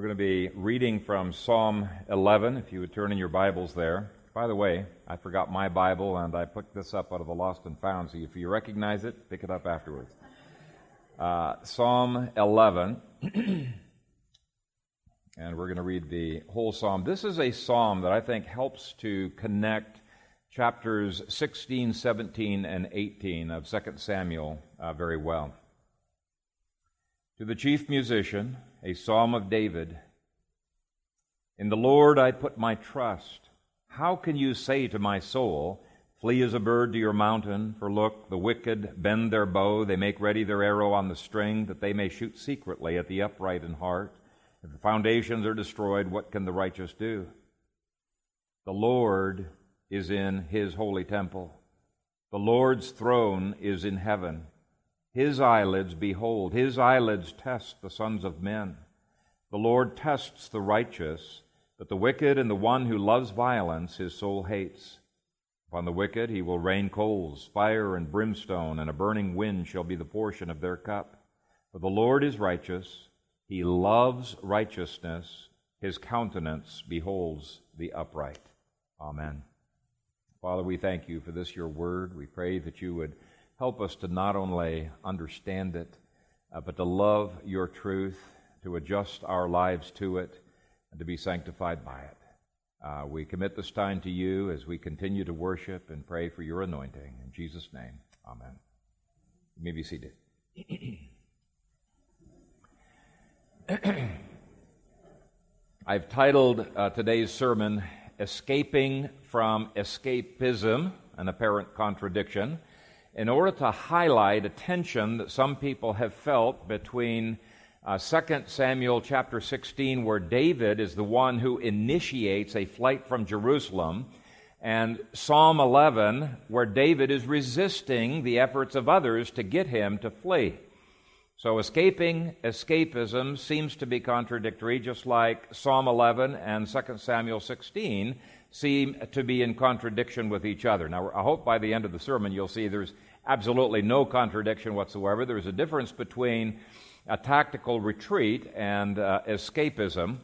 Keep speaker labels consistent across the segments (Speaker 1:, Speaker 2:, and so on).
Speaker 1: We're going to be reading from Psalm 11, if you would turn in your Bibles there. By the way, I forgot my Bible and I picked this up out of the Lost and Found, so if you recognize it, pick it up afterwards. Uh, Psalm 11, and we're going to read the whole psalm. This is a psalm that I think helps to connect chapters 16, 17, and 18 of 2 Samuel uh, very well. To the chief musician, a psalm of David. In the Lord I put my trust. How can you say to my soul, Flee as a bird to your mountain? For look, the wicked bend their bow, they make ready their arrow on the string, that they may shoot secretly at the upright in heart. If the foundations are destroyed, what can the righteous do? The Lord is in his holy temple. The Lord's throne is in heaven. His eyelids behold, his eyelids test the sons of men. The Lord tests the righteous, but the wicked and the one who loves violence his soul hates. Upon the wicked he will rain coals, fire and brimstone, and a burning wind shall be the portion of their cup. For the Lord is righteous, he loves righteousness, his countenance beholds the upright. Amen. Father, we thank you for this, your word. We pray that you would Help us to not only understand it, uh, but to love your truth, to adjust our lives to it, and to be sanctified by it. Uh, we commit this time to you as we continue to worship and pray for your anointing. In Jesus' name, amen. You may be seated. I've titled uh, today's sermon, Escaping from Escapism, an Apparent Contradiction in order to highlight a tension that some people have felt between uh, 2 Samuel chapter 16, where David is the one who initiates a flight from Jerusalem, and Psalm 11, where David is resisting the efforts of others to get him to flee. So, escaping escapism seems to be contradictory, just like Psalm 11 and 2 Samuel 16 seem to be in contradiction with each other. Now, I hope by the end of the sermon you'll see there's absolutely no contradiction whatsoever. There's a difference between a tactical retreat and uh, escapism,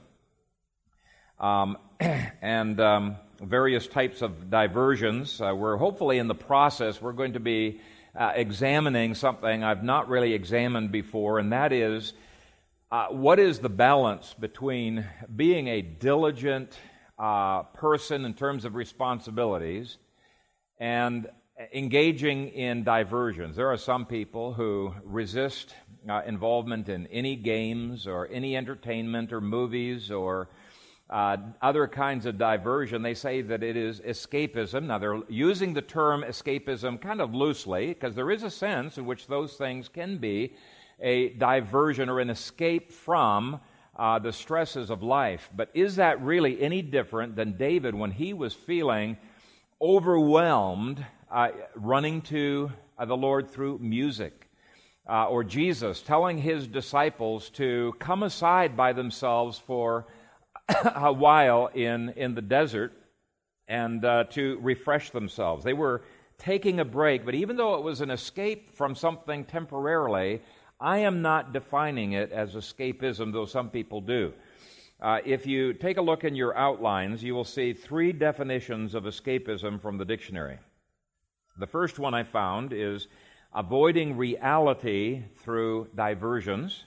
Speaker 1: um, and um, various types of diversions. Uh, we're hopefully in the process, we're going to be uh, examining something I've not really examined before, and that is uh, what is the balance between being a diligent uh, person in terms of responsibilities and engaging in diversions. There are some people who resist uh, involvement in any games or any entertainment or movies or uh, other kinds of diversion. They say that it is escapism. Now, they're using the term escapism kind of loosely because there is a sense in which those things can be a diversion or an escape from uh, the stresses of life. But is that really any different than David when he was feeling overwhelmed uh, running to uh, the Lord through music, uh, or Jesus telling his disciples to come aside by themselves for a while in, in the desert and uh, to refresh themselves. They were taking a break, but even though it was an escape from something temporarily, I am not defining it as escapism, though some people do. Uh, if you take a look in your outlines, you will see three definitions of escapism from the dictionary. The first one I found is avoiding reality through diversions.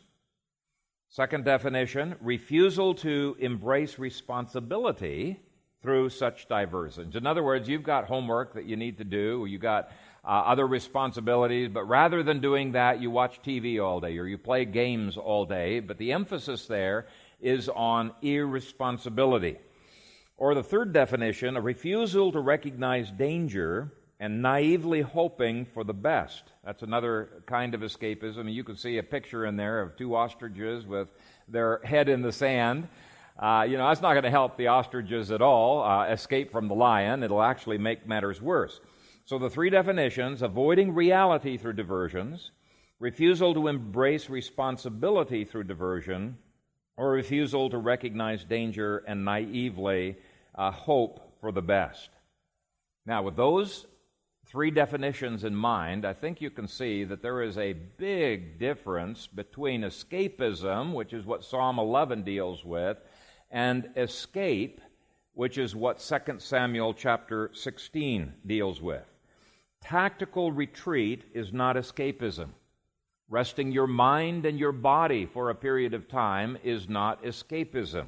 Speaker 1: Second definition, refusal to embrace responsibility through such diversions. In other words, you've got homework that you need to do, or you've got uh, other responsibilities, but rather than doing that, you watch TV all day or you play games all day. But the emphasis there is on irresponsibility. Or the third definition, a refusal to recognize danger and naively hoping for the best. That's another kind of escapism. You can see a picture in there of two ostriches with their head in the sand. Uh, you know, that's not going to help the ostriches at all uh, escape from the lion. It'll actually make matters worse. So, the three definitions avoiding reality through diversions, refusal to embrace responsibility through diversion, or refusal to recognize danger and naively uh, hope for the best. Now, with those three definitions in mind, I think you can see that there is a big difference between escapism, which is what Psalm 11 deals with, and escape, which is what 2 Samuel chapter 16 deals with. Tactical retreat is not escapism. Resting your mind and your body for a period of time is not escapism.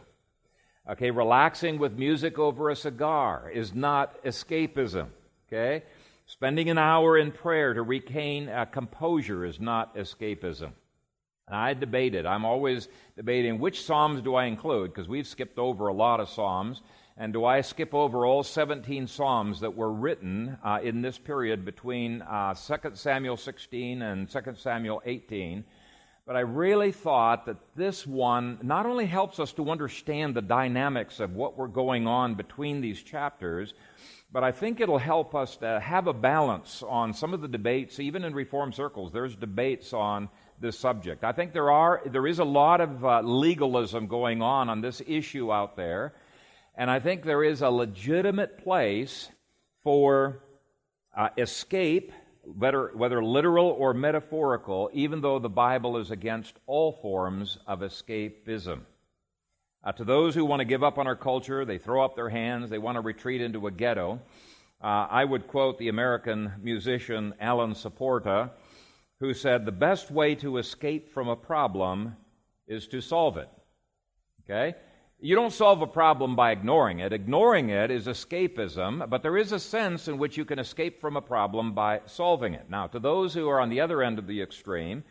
Speaker 1: Okay, relaxing with music over a cigar is not escapism. Okay? Spending an hour in prayer to regain uh, composure is not escapism. And I debated. I'm always debating which Psalms do I include, because we've skipped over a lot of Psalms. And do I skip over all 17 Psalms that were written uh, in this period between uh, 2 Samuel 16 and 2 Samuel 18? But I really thought that this one not only helps us to understand the dynamics of what were going on between these chapters, but I think it'll help us to have a balance on some of the debates, even in Reform circles. There's debates on this subject. I think there are there is a lot of uh, legalism going on on this issue out there, and I think there is a legitimate place for uh, escape whether, whether literal or metaphorical, even though the Bible is against all forms of escapism. Uh, to those who want to give up on our culture, they throw up their hands, they want to retreat into a ghetto. Uh, I would quote the American musician Alan Saporta, who said, The best way to escape from a problem is to solve it. Okay? You don't solve a problem by ignoring it. Ignoring it is escapism, but there is a sense in which you can escape from a problem by solving it. Now, to those who are on the other end of the extreme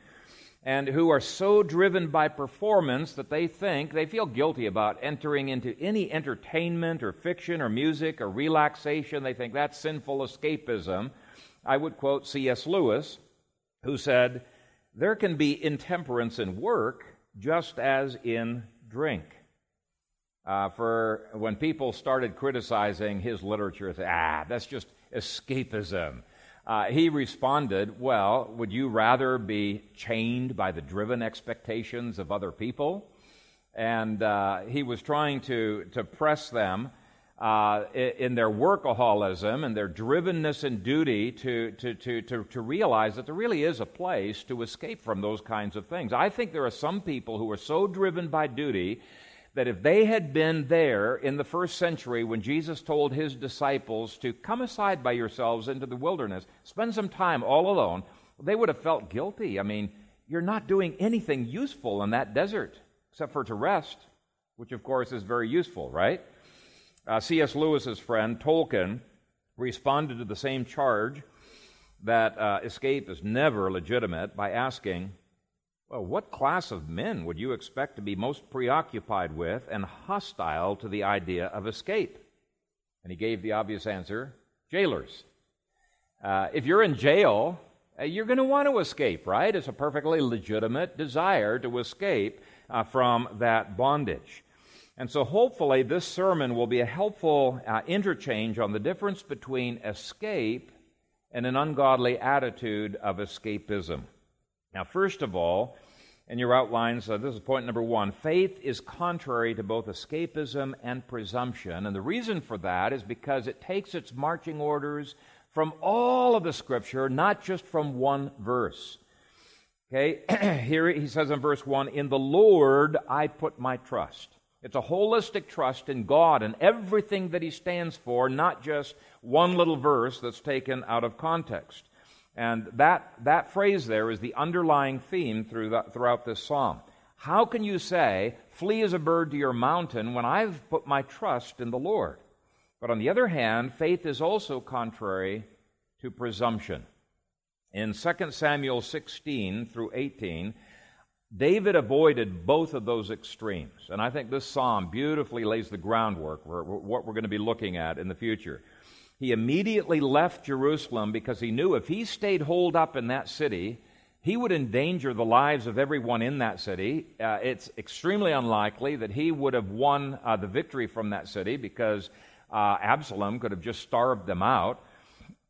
Speaker 1: and who are so driven by performance that they think they feel guilty about entering into any entertainment or fiction or music or relaxation, they think that's sinful escapism. I would quote C.S. Lewis, who said, There can be intemperance in work just as in drink uh, for when people started criticizing his literature, say, ah, that's just escapism. Uh, he responded, Well, would you rather be chained by the driven expectations of other people? And uh, he was trying to, to press them uh, in their workaholism and their drivenness and duty to, to, to, to, to realize that there really is a place to escape from those kinds of things. I think there are some people who are so driven by duty that if they had been there in the first century when Jesus told his disciples to come aside by yourselves into the wilderness, spend some time all alone, they would have felt guilty. I mean, you're not doing anything useful in that desert except for to rest, which of course is very useful, right? Uh, C.S. Lewis's friend Tolkien responded to the same charge that uh, escape is never legitimate by asking, well, what class of men would you expect to be most preoccupied with and hostile to the idea of escape? And he gave the obvious answer jailers. Uh, if you're in jail, uh, you're going to want to escape, right? It's a perfectly legitimate desire to escape uh, from that bondage. And so, hopefully, this sermon will be a helpful uh, interchange on the difference between escape and an ungodly attitude of escapism. Now, first of all, in your outlines, uh, this is point number one faith is contrary to both escapism and presumption. And the reason for that is because it takes its marching orders from all of the Scripture, not just from one verse. Okay, here he says in verse 1 In the Lord I put my trust. It's a holistic trust in God and everything that He stands for, not just one little verse that's taken out of context. And that, that phrase there is the underlying theme through the, throughout this psalm. How can you say, Flee as a bird to your mountain, when I've put my trust in the Lord? But on the other hand, faith is also contrary to presumption. In 2 Samuel 16 through 18, David avoided both of those extremes. And I think this psalm beautifully lays the groundwork for what we're going to be looking at in the future. He immediately left Jerusalem because he knew if he stayed holed up in that city, he would endanger the lives of everyone in that city. Uh, it's extremely unlikely that he would have won uh, the victory from that city because uh, Absalom could have just starved them out.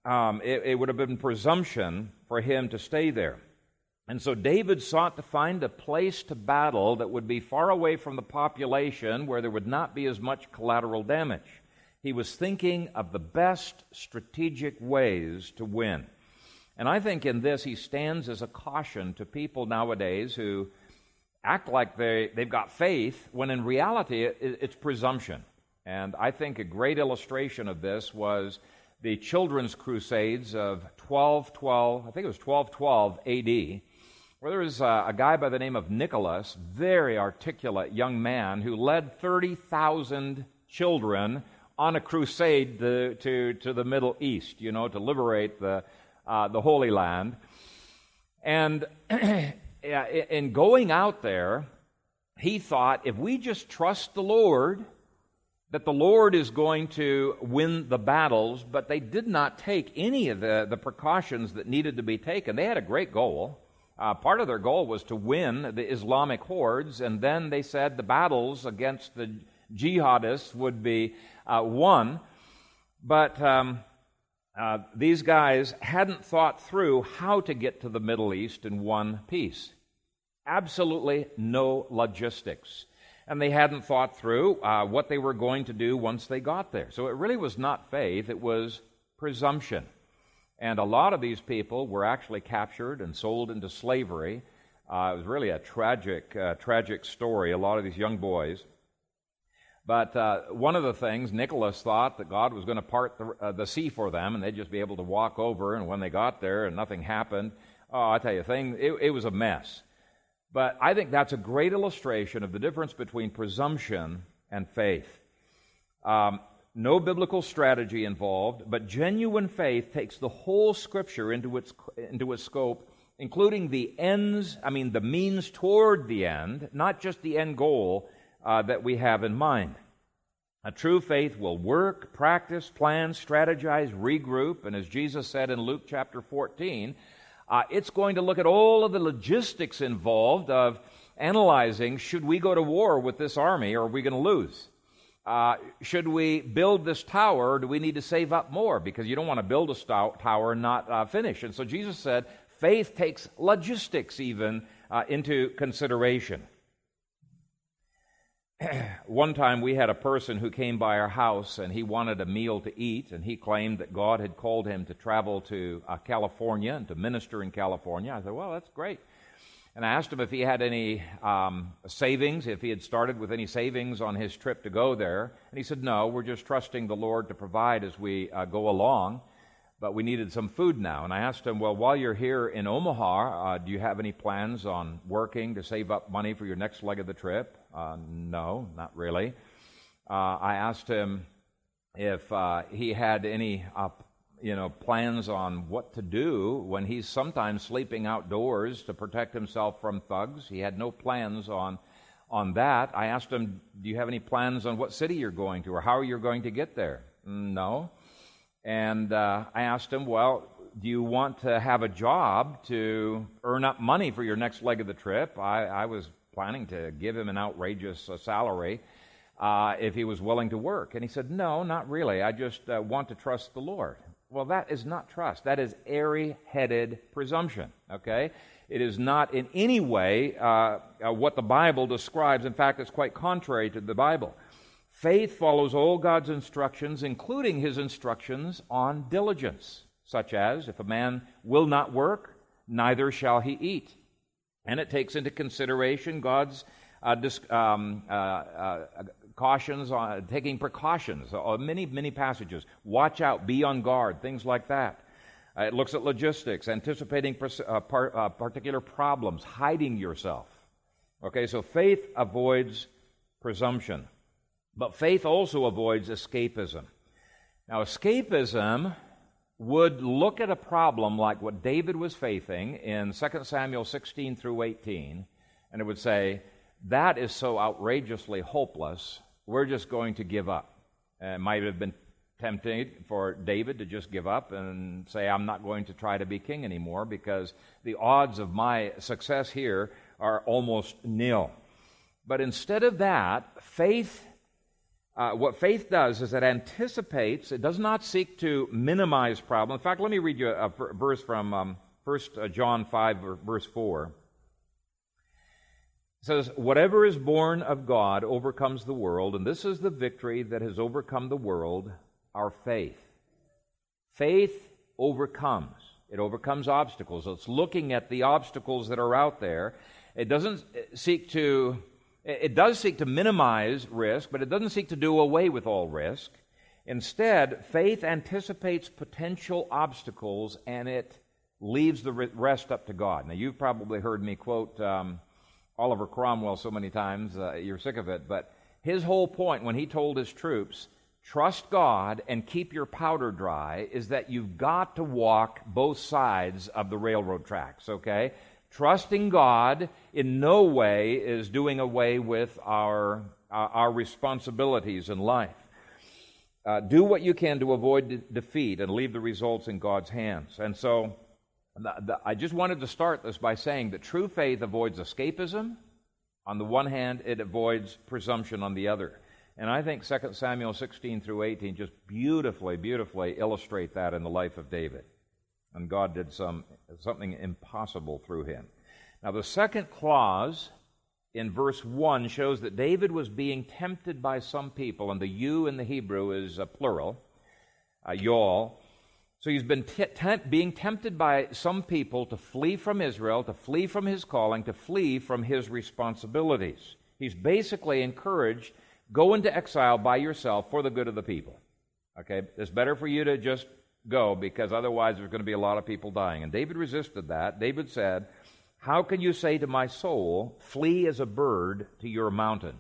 Speaker 1: Um, it, it would have been presumption for him to stay there. And so David sought to find a place to battle that would be far away from the population where there would not be as much collateral damage. He was thinking of the best strategic ways to win. And I think in this he stands as a caution to people nowadays who act like they, they've got faith when in reality it, it's presumption. And I think a great illustration of this was the children's crusades of 1212, I think it was 1212 AD, where there was a, a guy by the name of Nicholas, very articulate young man, who led 30,000 children on a crusade to, to, to the Middle East, you know, to liberate the, uh, the Holy Land. And in going out there, he thought if we just trust the Lord, that the Lord is going to win the battles, but they did not take any of the, the precautions that needed to be taken. They had a great goal. Uh, part of their goal was to win the Islamic hordes, and then they said the battles against the jihadists would be uh, won. But um, uh, these guys hadn't thought through how to get to the Middle East in one piece. Absolutely no logistics. And they hadn't thought through uh, what they were going to do once they got there. So it really was not faith, it was presumption. And a lot of these people were actually captured and sold into slavery. Uh, it was really a tragic, uh, tragic story. A lot of these young boys but uh, one of the things, Nicholas thought that God was going to part the, uh, the, sea for them and they'd just be able to walk over. And when they got there and nothing happened, oh, I tell you, thing, it, it was a mess. But I think that's a great illustration of the difference between presumption and faith. Um, no biblical strategy involved, but genuine faith takes the whole Scripture into its, into its scope, including the ends, I mean, the means toward the end, not just the end goal uh, that we have in mind. A true faith will work, practice, plan, strategize, regroup, and as Jesus said in Luke chapter 14, uh, it's going to look at all of the logistics involved of analyzing should we go to war with this army or are we going to lose? Uh, should we build this tower or do we need to save up more? Because you don't want to build a tower and not uh, finish. And so Jesus said faith takes logistics even uh, into consideration. one time we had a person who came by our house and he wanted a meal to eat, and he claimed that God had called him to travel to uh, California and to minister in California. I said, Well, that's great. And I asked him if he had any um, savings, if he had started with any savings on his trip to go there. And he said, No, we're just trusting the Lord to provide as we uh, go along. But we needed some food now. And I asked him, Well, while you're here in Omaha, uh, do you have any plans on working to save up money for your next leg of the trip? Uh, no, not really. Uh, I asked him if uh, he had any, uh, you know, plans on what to do when he's sometimes sleeping outdoors to protect himself from thugs. He had no plans on on that. I asked him, "Do you have any plans on what city you're going to, or how you're going to get there?" No. And uh, I asked him, "Well, do you want to have a job to earn up money for your next leg of the trip?" I, I was planning to give him an outrageous uh, salary uh, if he was willing to work. And he said, No, not really. I just uh, want to trust the Lord. Well, that is not trust. That is airy headed presumption, okay? It is not in any way uh, uh, what the Bible describes. In fact, it's quite contrary to the Bible. Faith follows all God's instructions, including his instructions on diligence, such as if a man will not work, neither shall he eat. And it takes into consideration God's uh, disc, um, uh, uh, cautions on taking precautions, uh, many, many passages. Watch out, be on guard, things like that. Uh, it looks at logistics, anticipating pers- uh, par- particular problems, hiding yourself. Okay, so faith avoids presumption. But faith also avoids escapism. Now, escapism would look at a problem like what David was facing in 2 Samuel 16 through 18, and it would say, That is so outrageously hopeless, we're just going to give up. And it might have been tempting for David to just give up and say, I'm not going to try to be king anymore because the odds of my success here are almost nil. But instead of that, faith uh, what faith does is it anticipates, it does not seek to minimize problems. In fact, let me read you a, a verse from um, 1 uh, John 5, verse 4. It says, Whatever is born of God overcomes the world, and this is the victory that has overcome the world, our faith. Faith overcomes. It overcomes obstacles. It's looking at the obstacles that are out there. It doesn't seek to it does seek to minimize risk, but it doesn't seek to do away with all risk. Instead, faith anticipates potential obstacles and it leaves the rest up to God. Now, you've probably heard me quote um, Oliver Cromwell so many times, uh, you're sick of it, but his whole point when he told his troops, trust God and keep your powder dry, is that you've got to walk both sides of the railroad tracks, okay? Trusting God in no way is doing away with our, uh, our responsibilities in life. Uh, do what you can to avoid de- defeat and leave the results in God's hands. And so, the, the, I just wanted to start this by saying that true faith avoids escapism. On the one hand, it avoids presumption on the other. And I think 2 Samuel 16 through 18 just beautifully, beautifully illustrate that in the life of David. And God did some, something impossible through him. Now, the second clause in verse 1 shows that David was being tempted by some people, and the you in the Hebrew is a plural, a y'all. So he's been t- being tempted by some people to flee from Israel, to flee from his calling, to flee from his responsibilities. He's basically encouraged go into exile by yourself for the good of the people. Okay? It's better for you to just go because otherwise there's going to be a lot of people dying. And David resisted that. David said, How can you say to my soul, flee as a bird to your mountain?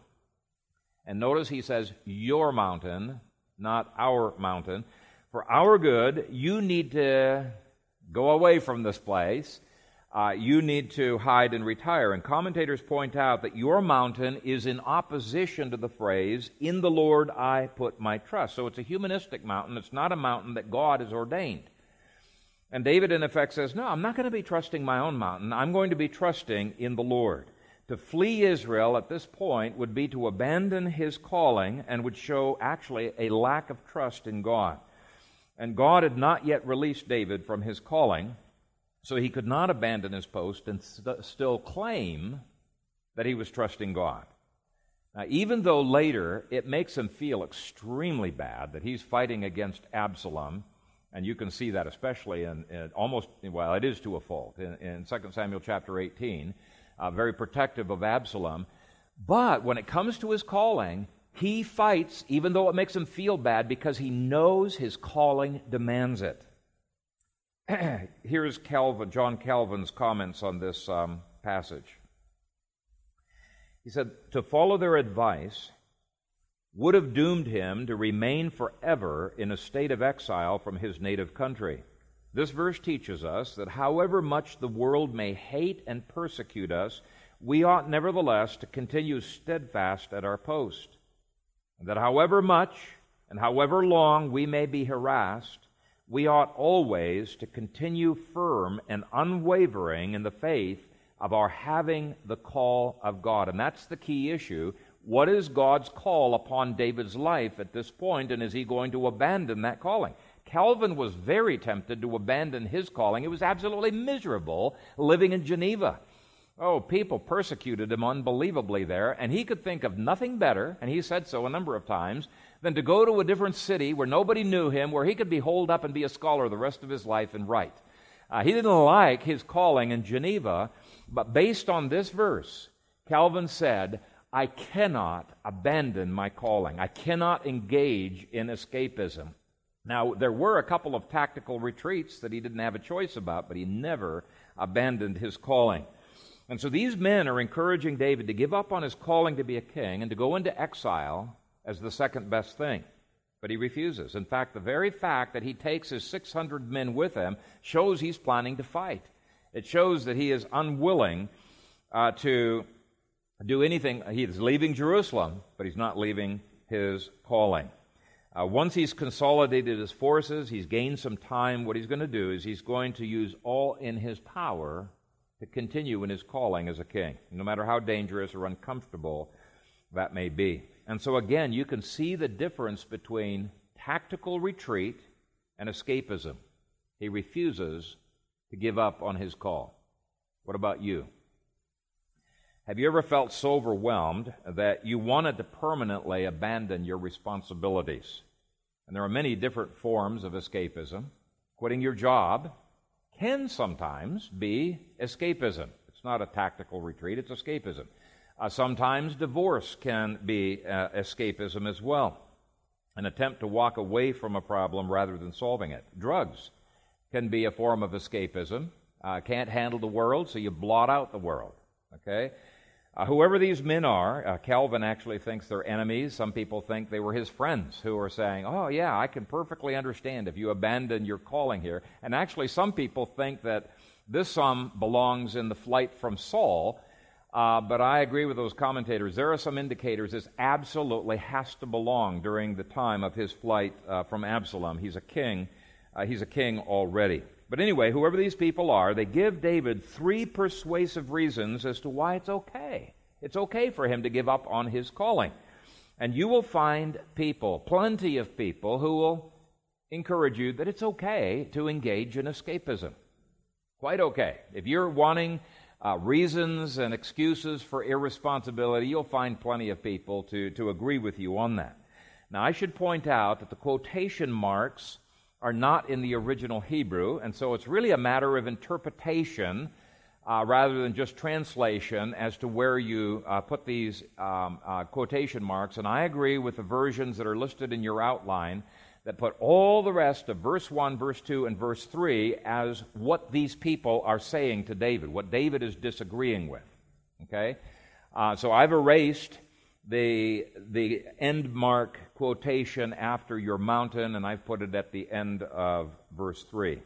Speaker 1: And notice he says, Your mountain, not our mountain. For our good, you need to go away from this place. Uh, you need to hide and retire. And commentators point out that your mountain is in opposition to the phrase, In the Lord I put my trust. So it's a humanistic mountain. It's not a mountain that God has ordained. And David, in effect, says, No, I'm not going to be trusting my own mountain. I'm going to be trusting in the Lord. To flee Israel at this point would be to abandon his calling and would show actually a lack of trust in God. And God had not yet released David from his calling, so he could not abandon his post and st- still claim that he was trusting God. Now, even though later it makes him feel extremely bad that he's fighting against Absalom, and you can see that especially in, in almost, well, it is to a fault in, in 2 Samuel chapter 18, uh, very protective of Absalom. But when it comes to his calling, he fights, even though it makes him feel bad, because he knows his calling demands it. Here's Calvin, John Calvin's comments on this um, passage. He said, To follow their advice would have doomed him to remain forever in a state of exile from his native country. This verse teaches us that however much the world may hate and persecute us, we ought nevertheless to continue steadfast at our post that however much and however long we may be harassed, we ought always to continue firm and unwavering in the faith of our having the call of God. And that's the key issue. What is God's call upon David's life at this point, and is he going to abandon that calling? Calvin was very tempted to abandon his calling. It was absolutely miserable living in Geneva. Oh, people persecuted him unbelievably there, and he could think of nothing better, and he said so a number of times, than to go to a different city where nobody knew him, where he could be holed up and be a scholar the rest of his life and write. Uh, he didn't like his calling in Geneva, but based on this verse, Calvin said, I cannot abandon my calling. I cannot engage in escapism. Now, there were a couple of tactical retreats that he didn't have a choice about, but he never abandoned his calling. And so these men are encouraging David to give up on his calling to be a king and to go into exile as the second best thing. But he refuses. In fact, the very fact that he takes his 600 men with him shows he's planning to fight. It shows that he is unwilling uh, to do anything. He is leaving Jerusalem, but he's not leaving his calling. Uh, once he's consolidated his forces, he's gained some time. What he's going to do is he's going to use all in his power to continue in his calling as a king, no matter how dangerous or uncomfortable that may be. And so, again, you can see the difference between tactical retreat and escapism. He refuses to give up on his call. What about you? Have you ever felt so overwhelmed that you wanted to permanently abandon your responsibilities? And there are many different forms of escapism. Quitting your job can sometimes be escapism. It's not a tactical retreat, it's escapism. Uh, sometimes divorce can be uh, escapism as well, an attempt to walk away from a problem rather than solving it. Drugs can be a form of escapism. Uh, can't handle the world, so you blot out the world. Okay? Uh, whoever these men are, uh, Calvin actually thinks they're enemies. Some people think they were his friends who are saying, Oh, yeah, I can perfectly understand if you abandon your calling here. And actually, some people think that this psalm belongs in the flight from Saul uh, but I agree with those commentators. There are some indicators this absolutely has to belong during the time of his flight uh, from Absalom. He's a king. Uh, he's a king already. But anyway, whoever these people are, they give David three persuasive reasons as to why it's okay. It's okay for him to give up on his calling. And you will find people, plenty of people, who will encourage you that it's okay to engage in escapism. Quite okay. If you're wanting uh, reasons and excuses for irresponsibility, you'll find plenty of people to, to agree with you on that. Now, I should point out that the quotation marks are not in the original Hebrew, and so it's really a matter of interpretation uh, rather than just translation as to where you uh, put these um, uh, quotation marks. And I agree with the versions that are listed in your outline that put all the rest of verse 1, verse 2, and verse 3 as what these people are saying to David, what David is disagreeing with. Okay? Uh, so I've erased the, the end mark quotation after your mountain, and I've put it at the end of verse 3.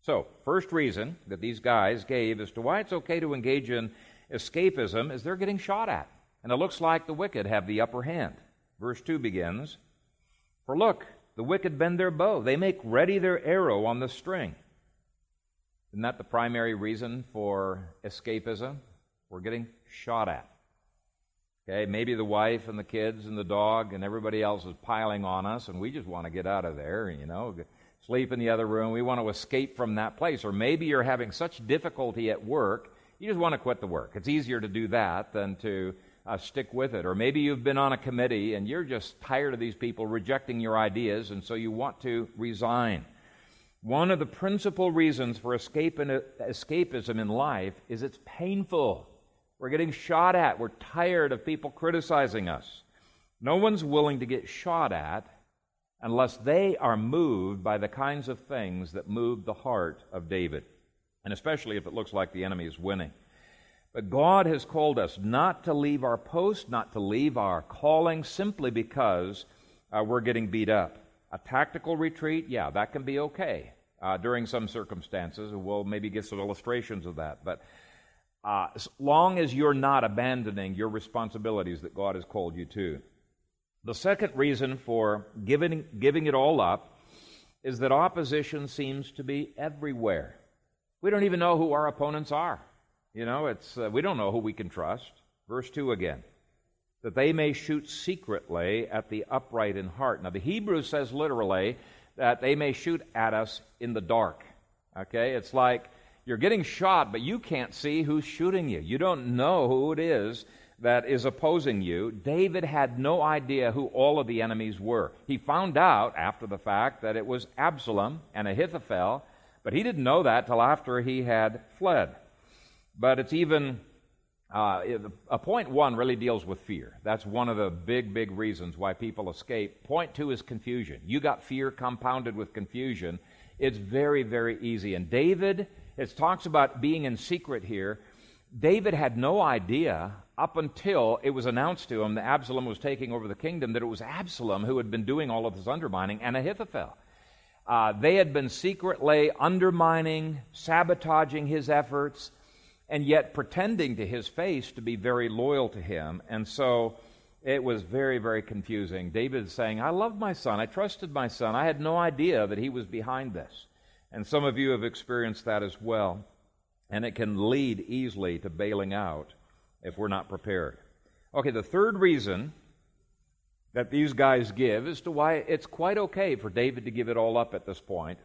Speaker 1: So, first reason that these guys gave as to why it's okay to engage in escapism is they're getting shot at. And it looks like the wicked have the upper hand. Verse 2 begins For look, the wicked bend their bow, they make ready their arrow on the string. Isn't that the primary reason for escapism? We're getting shot at. Okay, maybe the wife and the kids and the dog and everybody else is piling on us, and we just want to get out of there, you know, sleep in the other room. We want to escape from that place. Or maybe you're having such difficulty at work, you just want to quit the work. It's easier to do that than to uh, stick with it. Or maybe you've been on a committee and you're just tired of these people rejecting your ideas, and so you want to resign. One of the principal reasons for escape in, escapism in life is it's painful. We're getting shot at. We're tired of people criticizing us. No one's willing to get shot at unless they are moved by the kinds of things that moved the heart of David, and especially if it looks like the enemy is winning. But God has called us not to leave our post, not to leave our calling simply because uh, we're getting beat up. A tactical retreat, yeah, that can be okay uh, during some circumstances. We'll maybe get some illustrations of that. But uh, as long as you're not abandoning your responsibilities that God has called you to. The second reason for giving, giving it all up is that opposition seems to be everywhere. We don't even know who our opponents are. You know, it's uh, we don't know who we can trust. Verse 2 again. That they may shoot secretly at the upright in heart. Now, the Hebrew says literally that they may shoot at us in the dark. Okay? It's like you're getting shot, but you can't see who's shooting you. You don't know who it is that is opposing you. David had no idea who all of the enemies were. He found out after the fact that it was Absalom and Ahithophel, but he didn't know that till after he had fled. But it's even, uh, a point one really deals with fear. That's one of the big, big reasons why people escape. Point two is confusion. You got fear compounded with confusion. It's very, very easy. And David, it talks about being in secret here. David had no idea up until it was announced to him that Absalom was taking over the kingdom that it was Absalom who had been doing all of this undermining and Ahithophel. Uh, they had been secretly undermining, sabotaging his efforts, and yet pretending to his face to be very loyal to him. And so it was very, very confusing. David is saying, I love my son. I trusted my son. I had no idea that he was behind this. And some of you have experienced that as well. And it can lead easily to bailing out if we're not prepared. Okay, the third reason that these guys give as to why it's quite okay for David to give it all up at this point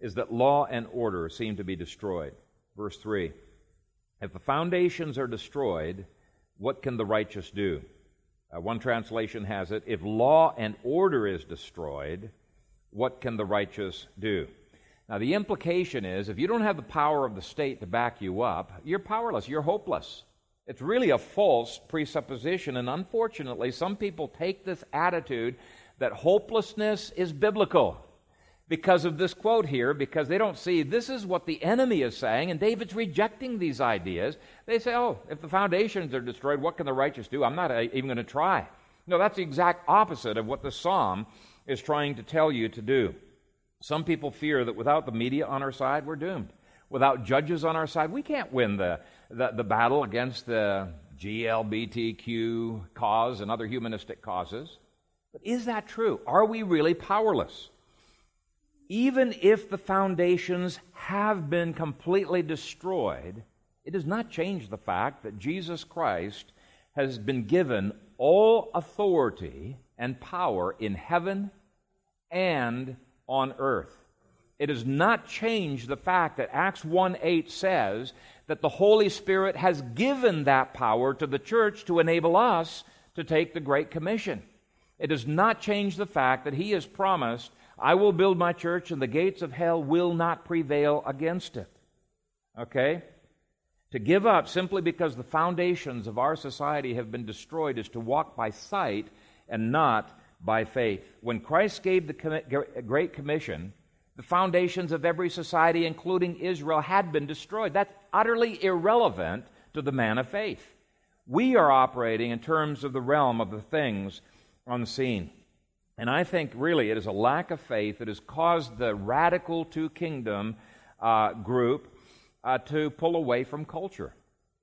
Speaker 1: is that law and order seem to be destroyed. Verse 3 If the foundations are destroyed, what can the righteous do? Uh, one translation has it if law and order is destroyed, what can the righteous do? Now, the implication is if you don't have the power of the state to back you up, you're powerless, you're hopeless. It's really a false presupposition, and unfortunately, some people take this attitude that hopelessness is biblical because of this quote here, because they don't see this is what the enemy is saying, and David's rejecting these ideas. They say, oh, if the foundations are destroyed, what can the righteous do? I'm not uh, even going to try. No, that's the exact opposite of what the psalm is trying to tell you to do. Some people fear that without the media on our side, we're doomed. Without judges on our side, we can't win the, the, the battle against the GLBTQ cause and other humanistic causes. But is that true? Are we really powerless? Even if the foundations have been completely destroyed, it does not change the fact that Jesus Christ has been given all authority and power in heaven and on earth. It does not change the fact that Acts 1 8 says that the Holy Spirit has given that power to the church to enable us to take the Great Commission. It does not change the fact that He has promised, I will build my church and the gates of hell will not prevail against it. Okay? To give up simply because the foundations of our society have been destroyed is to walk by sight and not by faith. When Christ gave the Great Commission, the foundations of every society, including Israel, had been destroyed. That's utterly irrelevant to the man of faith. We are operating in terms of the realm of the things unseen. And I think really it is a lack of faith that has caused the radical two kingdom uh, group uh, to pull away from culture.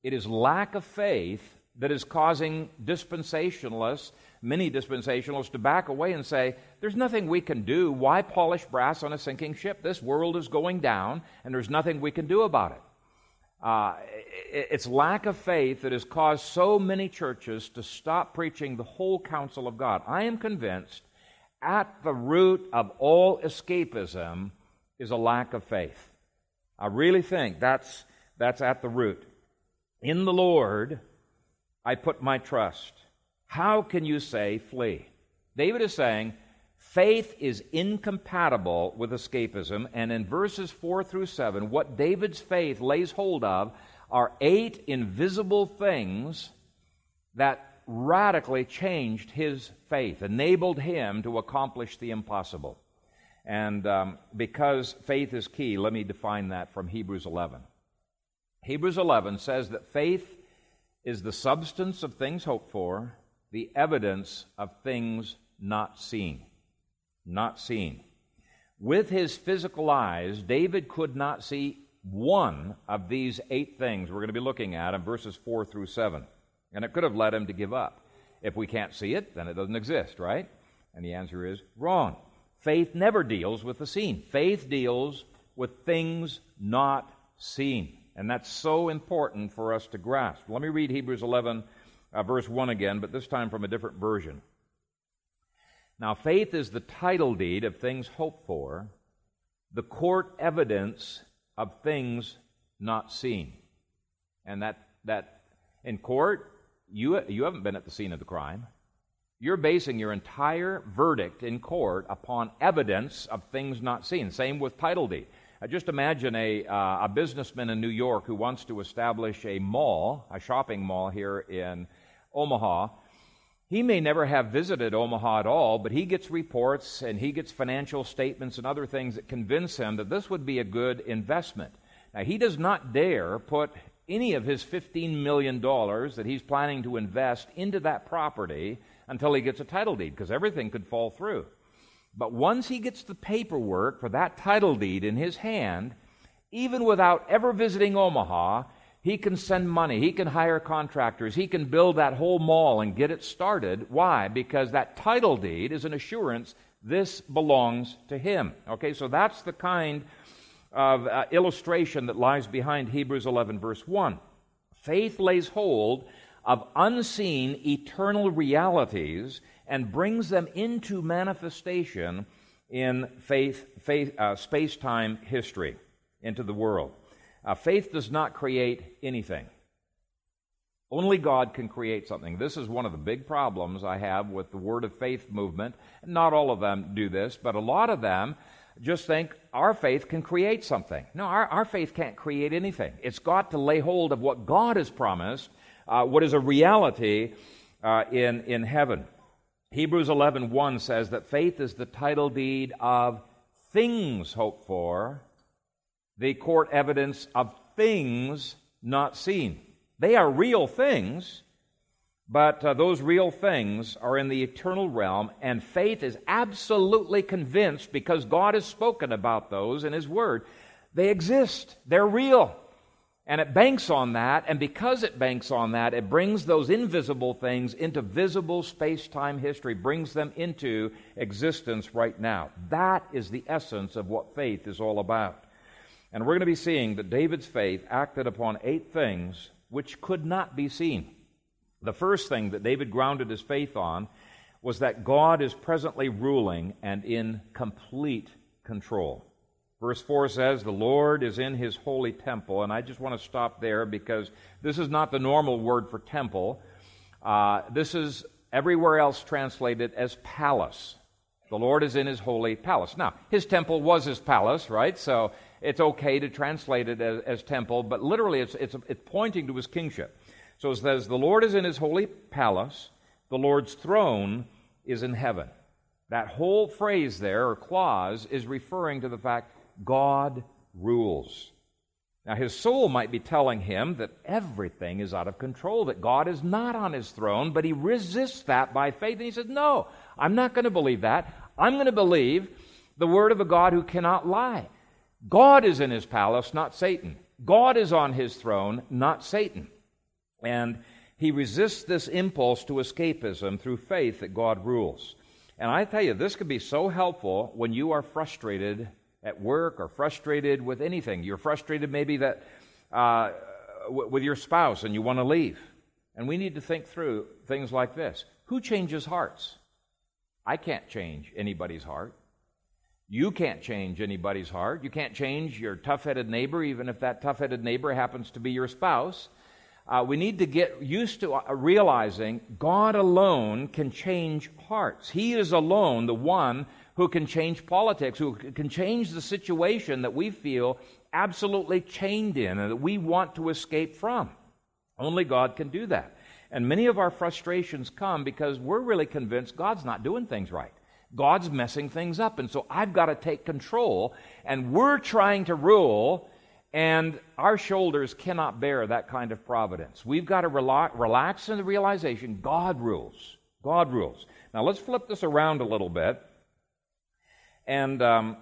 Speaker 1: It is lack of faith that is causing dispensationalists many dispensationalists to back away and say, There's nothing we can do. Why polish brass on a sinking ship? This world is going down, and there's nothing we can do about it. Uh, it's lack of faith that has caused so many churches to stop preaching the whole counsel of God. I am convinced at the root of all escapism is a lack of faith. I really think that's, that's at the root. In the Lord, I put my trust. How can you say flee? David is saying faith is incompatible with escapism, and in verses 4 through 7, what David's faith lays hold of are eight invisible things that radically changed his faith, enabled him to accomplish the impossible. And um, because faith is key, let me define that from Hebrews 11. Hebrews 11 says that faith is the substance of things hoped for the evidence of things not seen. Not seen. With his physical eyes, David could not see one of these eight things we're going to be looking at in verses 4 through 7. And it could have led him to give up. If we can't see it, then it doesn't exist, right? And the answer is wrong. Faith never deals with the seen, faith deals with things not seen. And that's so important for us to grasp. Let me read Hebrews 11, uh, verse 1 again, but this time from a different version. Now, faith is the title deed of things hoped for, the court evidence of things not seen. And that, that in court, you, you haven't been at the scene of the crime. You're basing your entire verdict in court upon evidence of things not seen. Same with title deed. Uh, just imagine a, uh, a businessman in New York who wants to establish a mall, a shopping mall here in Omaha. He may never have visited Omaha at all, but he gets reports and he gets financial statements and other things that convince him that this would be a good investment. Now, he does not dare put any of his $15 million that he's planning to invest into that property until he gets a title deed, because everything could fall through. But once he gets the paperwork for that title deed in his hand, even without ever visiting Omaha, he can send money. He can hire contractors. He can build that whole mall and get it started. Why? Because that title deed is an assurance this belongs to him. Okay, so that's the kind of uh, illustration that lies behind Hebrews 11, verse 1. Faith lays hold of unseen eternal realities and brings them into manifestation in faith, faith uh, space time history, into the world. Faith does not create anything. Only God can create something. This is one of the big problems I have with the Word of Faith movement. Not all of them do this, but a lot of them just think our faith can create something. No, our, our faith can't create anything. It's got to lay hold of what God has promised, uh, what is a reality uh, in, in heaven. Hebrews 11.1 1 says that faith is the title deed of things hoped for, the court evidence of things not seen. They are real things, but uh, those real things are in the eternal realm, and faith is absolutely convinced because God has spoken about those in His Word. They exist, they're real. And it banks on that, and because it banks on that, it brings those invisible things into visible space time history, brings them into existence right now. That is the essence of what faith is all about. And we're going to be seeing that David's faith acted upon eight things which could not be seen. The first thing that David grounded his faith on was that God is presently ruling and in complete control. Verse 4 says, The Lord is in his holy temple. And I just want to stop there because this is not the normal word for temple. Uh, this is everywhere else translated as palace. The Lord is in his holy palace. Now, his temple was his palace, right? So it's okay to translate it as, as temple, but literally it's, it's, it's pointing to his kingship. So it says, The Lord is in his holy palace, the Lord's throne is in heaven. That whole phrase there, or clause, is referring to the fact God rules. Now, his soul might be telling him that everything is out of control, that God is not on his throne, but he resists that by faith. And he says, No, I'm not going to believe that. I'm going to believe the word of a God who cannot lie. God is in his palace, not Satan. God is on his throne, not Satan. And he resists this impulse to escapism through faith that God rules. And I tell you, this could be so helpful when you are frustrated at work or frustrated with anything. You're frustrated maybe that uh, w- with your spouse and you want to leave. And we need to think through things like this. Who changes hearts? I can't change anybody's heart. You can't change anybody's heart. You can't change your tough headed neighbor, even if that tough headed neighbor happens to be your spouse. Uh, we need to get used to uh, realizing God alone can change hearts. He is alone the one who can change politics, who can change the situation that we feel absolutely chained in and that we want to escape from. Only God can do that. And many of our frustrations come because we're really convinced God's not doing things right. God's messing things up. And so I've got to take control. And we're trying to rule, and our shoulders cannot bear that kind of providence. We've got to rela- relax in the realization God rules. God rules. Now let's flip this around a little bit and, um,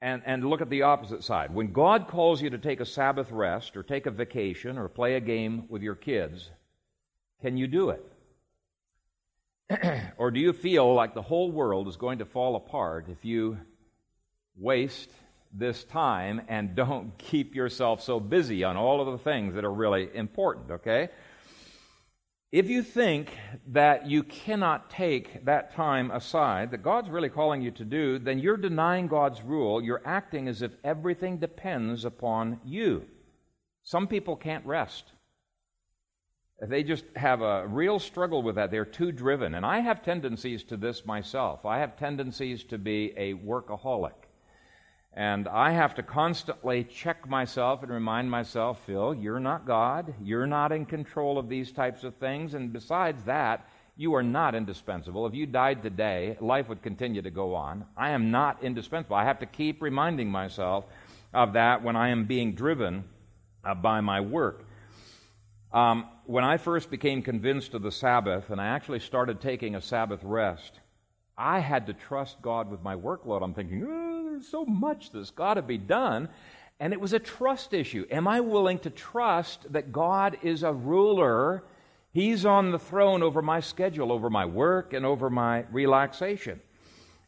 Speaker 1: and, and look at the opposite side. When God calls you to take a Sabbath rest or take a vacation or play a game with your kids, can you do it? or do you feel like the whole world is going to fall apart if you waste this time and don't keep yourself so busy on all of the things that are really important, okay? If you think that you cannot take that time aside, that God's really calling you to do, then you're denying God's rule. You're acting as if everything depends upon you. Some people can't rest. They just have a real struggle with that. They're too driven. And I have tendencies to this myself. I have tendencies to be a workaholic. And I have to constantly check myself and remind myself, Phil, you're not God. You're not in control of these types of things. And besides that, you are not indispensable. If you died today, life would continue to go on. I am not indispensable. I have to keep reminding myself of that when I am being driven uh, by my work. Um, when I first became convinced of the Sabbath and I actually started taking a Sabbath rest, I had to trust God with my workload. I'm thinking, oh, there's so much that's got to be done. And it was a trust issue. Am I willing to trust that God is a ruler? He's on the throne over my schedule, over my work, and over my relaxation.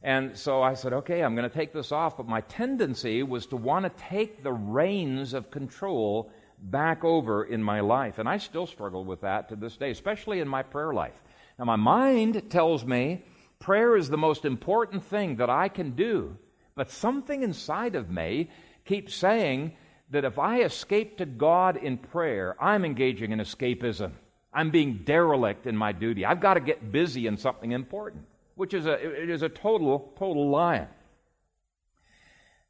Speaker 1: And so I said, okay, I'm going to take this off. But my tendency was to want to take the reins of control back over in my life. And I still struggle with that to this day, especially in my prayer life. Now, my mind tells me prayer is the most important thing that I can do, but something inside of me keeps saying that if I escape to God in prayer, I'm engaging in escapism. I'm being derelict in my duty. I've got to get busy in something important, which is a, it is a total, total lie.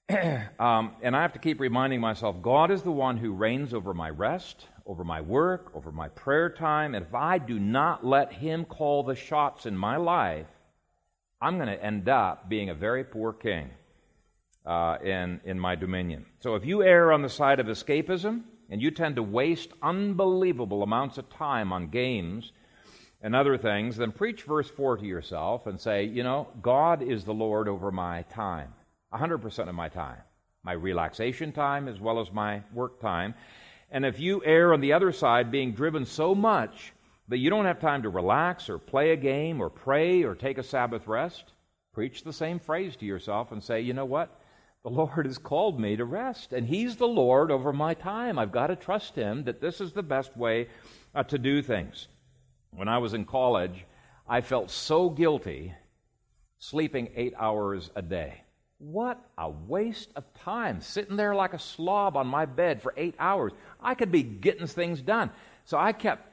Speaker 1: um, and I have to keep reminding myself God is the one who reigns over my rest, over my work, over my prayer time. And if I do not let Him call the shots in my life, I'm going to end up being a very poor king uh, in, in my dominion. So if you err on the side of escapism and you tend to waste unbelievable amounts of time on games and other things, then preach verse 4 to yourself and say, you know, God is the Lord over my time, 100% of my time, my relaxation time as well as my work time. And if you err on the other side, being driven so much that you don't have time to relax or play a game or pray or take a Sabbath rest, preach the same phrase to yourself and say, you know what? The Lord has called me to rest, and He's the Lord over my time. I've got to trust Him that this is the best way uh, to do things. When I was in college, I felt so guilty sleeping eight hours a day. What a waste of time, sitting there like a slob on my bed for eight hours. I could be getting things done. So I kept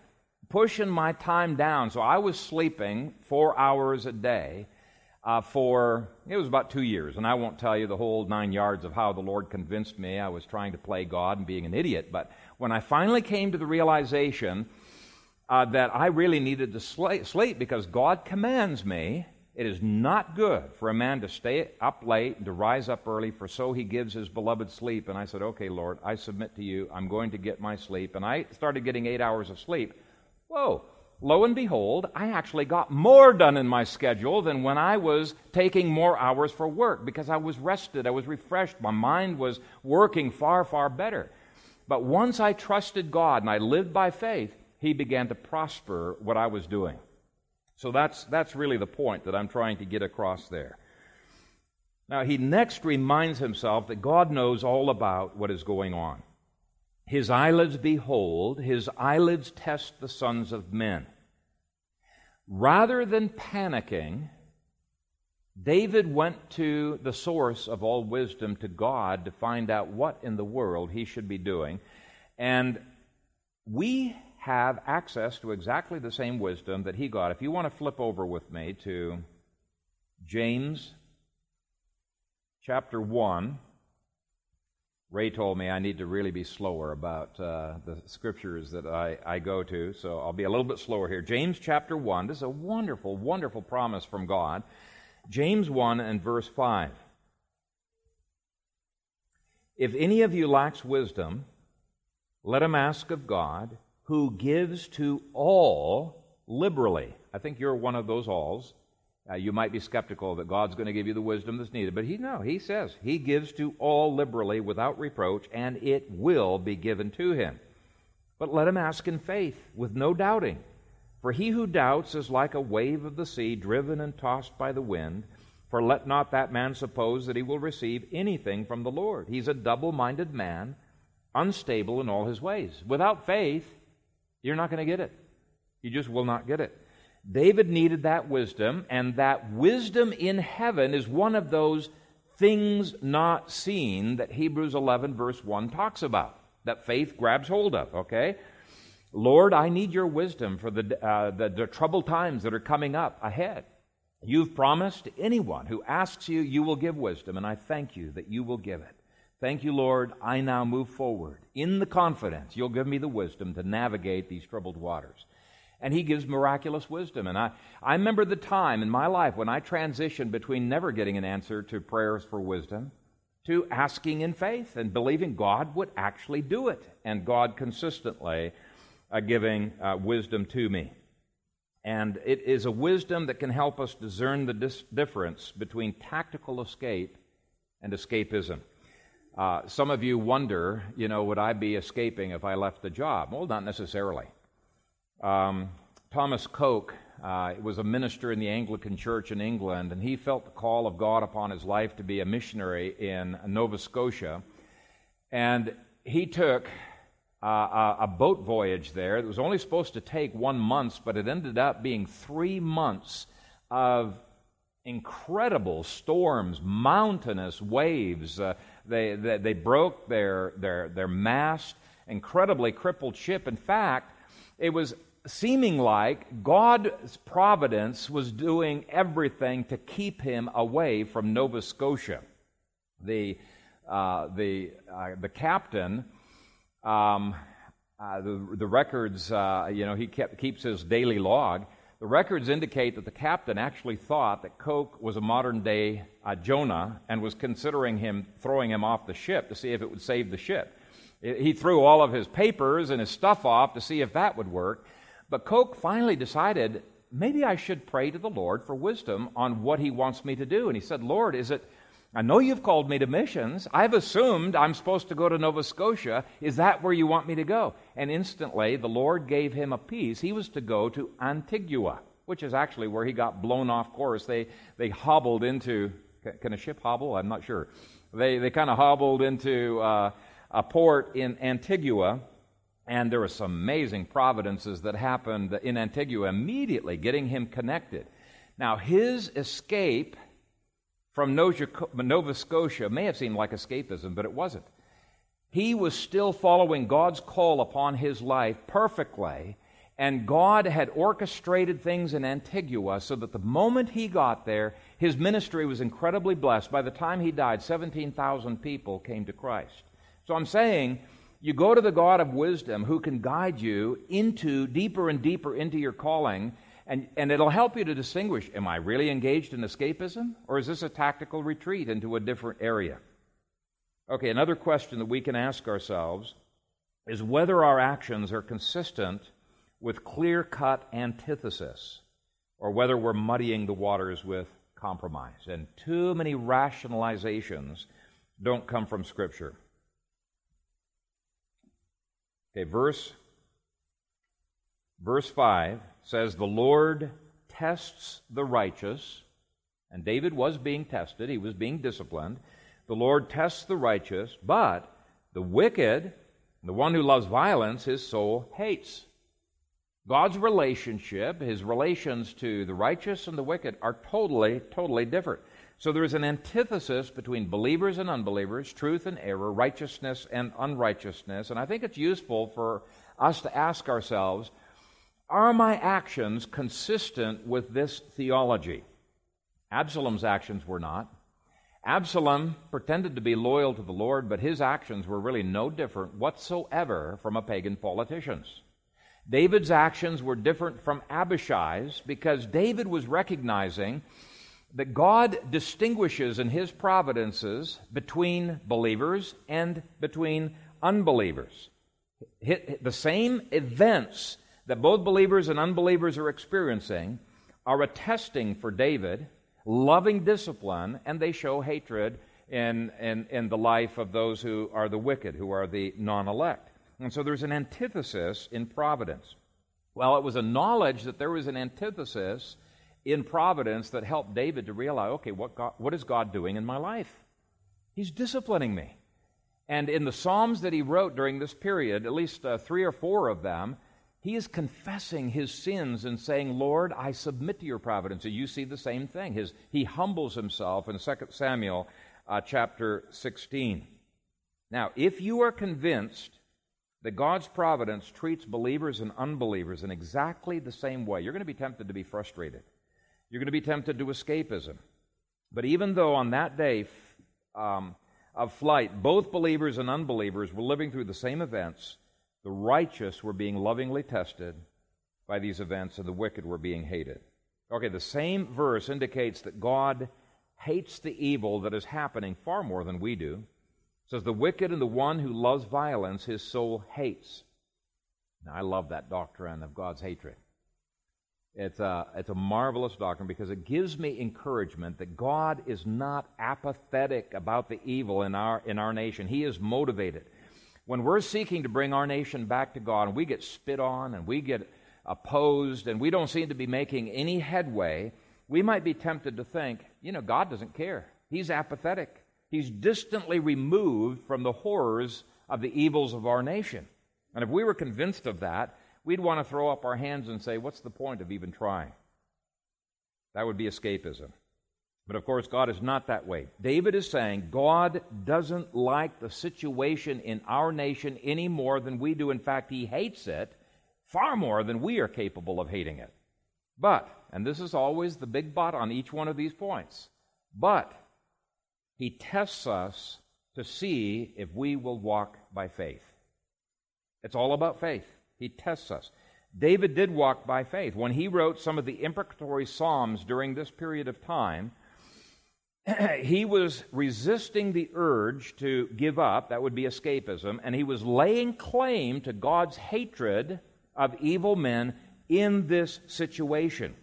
Speaker 1: pushing my time down. So I was sleeping four hours a day uh, for, it was about two years. And I won't tell you the whole nine yards of how the Lord convinced me I was trying to play God and being an idiot. But when I finally came to the realization uh, that I really needed to sleep because God commands me, it is not good for a man to stay up late and to rise up early, for so he gives his beloved sleep. And I said, Okay, Lord, I submit to you. I'm going to get my sleep. And I started getting eight hours of sleep. Whoa, lo and behold, I actually got more done in my schedule than when I was taking more hours for work because I was rested, I was refreshed, my mind was working far, far better. But once I trusted God and I lived by faith, He began to prosper what I was doing. So that's, that's really the point that I'm trying to get across there. Now, he next reminds himself that God knows all about what is going on. His eyelids behold, his eyelids test the sons of men. Rather than panicking, David went to the source of all wisdom, to God, to find out what in the world he should be doing. And we have access to exactly the same wisdom that he got. If you want to flip over with me to James chapter 1. Ray told me I need to really be slower about uh, the scriptures that I, I go to, so I'll be a little bit slower here. James chapter 1. This is a wonderful, wonderful promise from God. James 1 and verse 5. If any of you lacks wisdom, let him ask of God, who gives to all liberally. I think you're one of those alls uh, you might be skeptical that God's going to give you the wisdom that's needed, but he no, he says he gives to all liberally without reproach, and it will be given to him. But let him ask in faith, with no doubting. For he who doubts is like a wave of the sea, driven and tossed by the wind. For let not that man suppose that he will receive anything from the Lord. He's a double minded man, unstable in all his ways. Without faith, you're not going to get it. You just will not get it. David needed that wisdom, and that wisdom in heaven is one of those things not seen that Hebrews 11, verse 1 talks about, that faith grabs hold of, okay? Lord, I need your wisdom for the, uh, the, the troubled times that are coming up ahead. You've promised anyone who asks you, you will give wisdom, and I thank you that you will give it. Thank you, Lord. I now move forward in the confidence you'll give me the wisdom to navigate these troubled waters and he gives miraculous wisdom. And I, I remember the time in my life when I transitioned between never getting an answer to prayers for wisdom to asking in faith and believing God would actually do it, and God consistently uh, giving uh, wisdom to me. And it is a wisdom that can help us discern the dis- difference between tactical escape and escapism. Uh, some of you wonder, you know, would I be escaping if I left the job? Well, not necessarily. Um, Thomas Coke uh, was a minister in the Anglican Church in England, and he felt the call of God upon his life to be a missionary in Nova Scotia. And he took uh, a boat voyage there. It was only supposed to take one month, but it ended up being three months of incredible storms, mountainous waves, uh, they, they, they broke their, their, their mast, incredibly crippled ship. In fact, it was seeming like God's providence was doing everything to keep him away from Nova Scotia. The, uh, the, uh, the captain, um, uh, the, the records, uh, you know, he kept, keeps his daily log. The records indicate that the captain actually thought that Coke was a modern day uh, Jonah and was considering him throwing him off the ship to see if it would save the ship. He threw all of his papers and his stuff off to see if that would work. But Coke finally decided maybe I should pray to the Lord for wisdom on what he wants me to do. And he said, Lord, is it, I know you've called me to missions. I've assumed I'm supposed to go to Nova Scotia. Is that where you want me to go? And instantly, the Lord gave him a peace. He was to go to Antigua, which is actually where he got blown off course. They, they hobbled into, can a ship hobble? I'm not sure. They, they kind of hobbled into uh, a port in Antigua, and there were some amazing providences that happened in Antigua immediately, getting him connected. Now, his escape from Nova Scotia may have seemed like escapism, but it wasn't. He was still following God's call upon his life perfectly, and God had orchestrated things in Antigua so that the moment he got there, his ministry was incredibly blessed. By the time he died, 17,000 people came to Christ. So I'm saying you go to the God of wisdom who can guide you into deeper and deeper into your calling, and, and it'll help you to distinguish am I really engaged in escapism, or is this a tactical retreat into a different area? Okay, another question that we can ask ourselves is whether our actions are consistent with clear cut antithesis, or whether we're muddying the waters with compromise. And too many rationalizations don't come from Scripture. Okay, verse verse 5 says the Lord tests the righteous, and David was being tested, he was being disciplined. The Lord tests the righteous, but the wicked, the one who loves violence, his soul hates. God's relationship, his relations to the righteous and the wicked, are totally, totally different. So there's an antithesis between believers and unbelievers, truth and error, righteousness and unrighteousness. And I think it's useful for us to ask ourselves are my actions consistent with this theology? Absalom's actions were not. Absalom pretended to be loyal to the Lord, but his actions were really no different whatsoever from a pagan politician's. David's actions were different from Abishai's because David was recognizing that God distinguishes in His providences between believers and between unbelievers. The same events that both believers and unbelievers are experiencing are a testing for David, loving discipline, and they show hatred in, in, in the life of those who are the wicked, who are the non elect. And so there's an antithesis in providence. Well, it was a knowledge that there was an antithesis in providence that helped David to realize okay, what, God, what is God doing in my life? He's disciplining me. And in the Psalms that he wrote during this period, at least uh, three or four of them, he is confessing his sins and saying, Lord, I submit to your providence. And you see the same thing. His, he humbles himself in 2 Samuel uh, chapter 16. Now, if you are convinced that God's providence treats believers and unbelievers in exactly the same way, you're going to be tempted to be frustrated. You're going to be tempted to escapism. But even though on that day um, of flight, both believers and unbelievers were living through the same events, the righteous were being lovingly tested by these events, and the wicked were being hated. Okay, the same verse indicates that God hates the evil that is happening far more than we do. It says, The wicked and the one who loves violence, his soul hates. Now, I love that doctrine of God's hatred. It's a, it's a marvelous doctrine because it gives me encouragement that God is not apathetic about the evil in our, in our nation. He is motivated. When we're seeking to bring our nation back to God and we get spit on and we get opposed and we don't seem to be making any headway, we might be tempted to think, you know, God doesn't care. He's apathetic. He's distantly removed from the horrors of the evils of our nation. And if we were convinced of that, we'd want to throw up our hands and say, What's the point of even trying? That would be escapism. But of course, God is not that way. David is saying God doesn't like the situation in our nation any more than we do. In fact, he hates it far more than we are capable of hating it. But, and this is always the big but on each one of these points, but he tests us to see if we will walk by faith. It's all about faith. He tests us. David did walk by faith. When he wrote some of the imprecatory Psalms during this period of time, he was resisting the urge to give up, that would be escapism, and he was laying claim to God's hatred of evil men in this situation.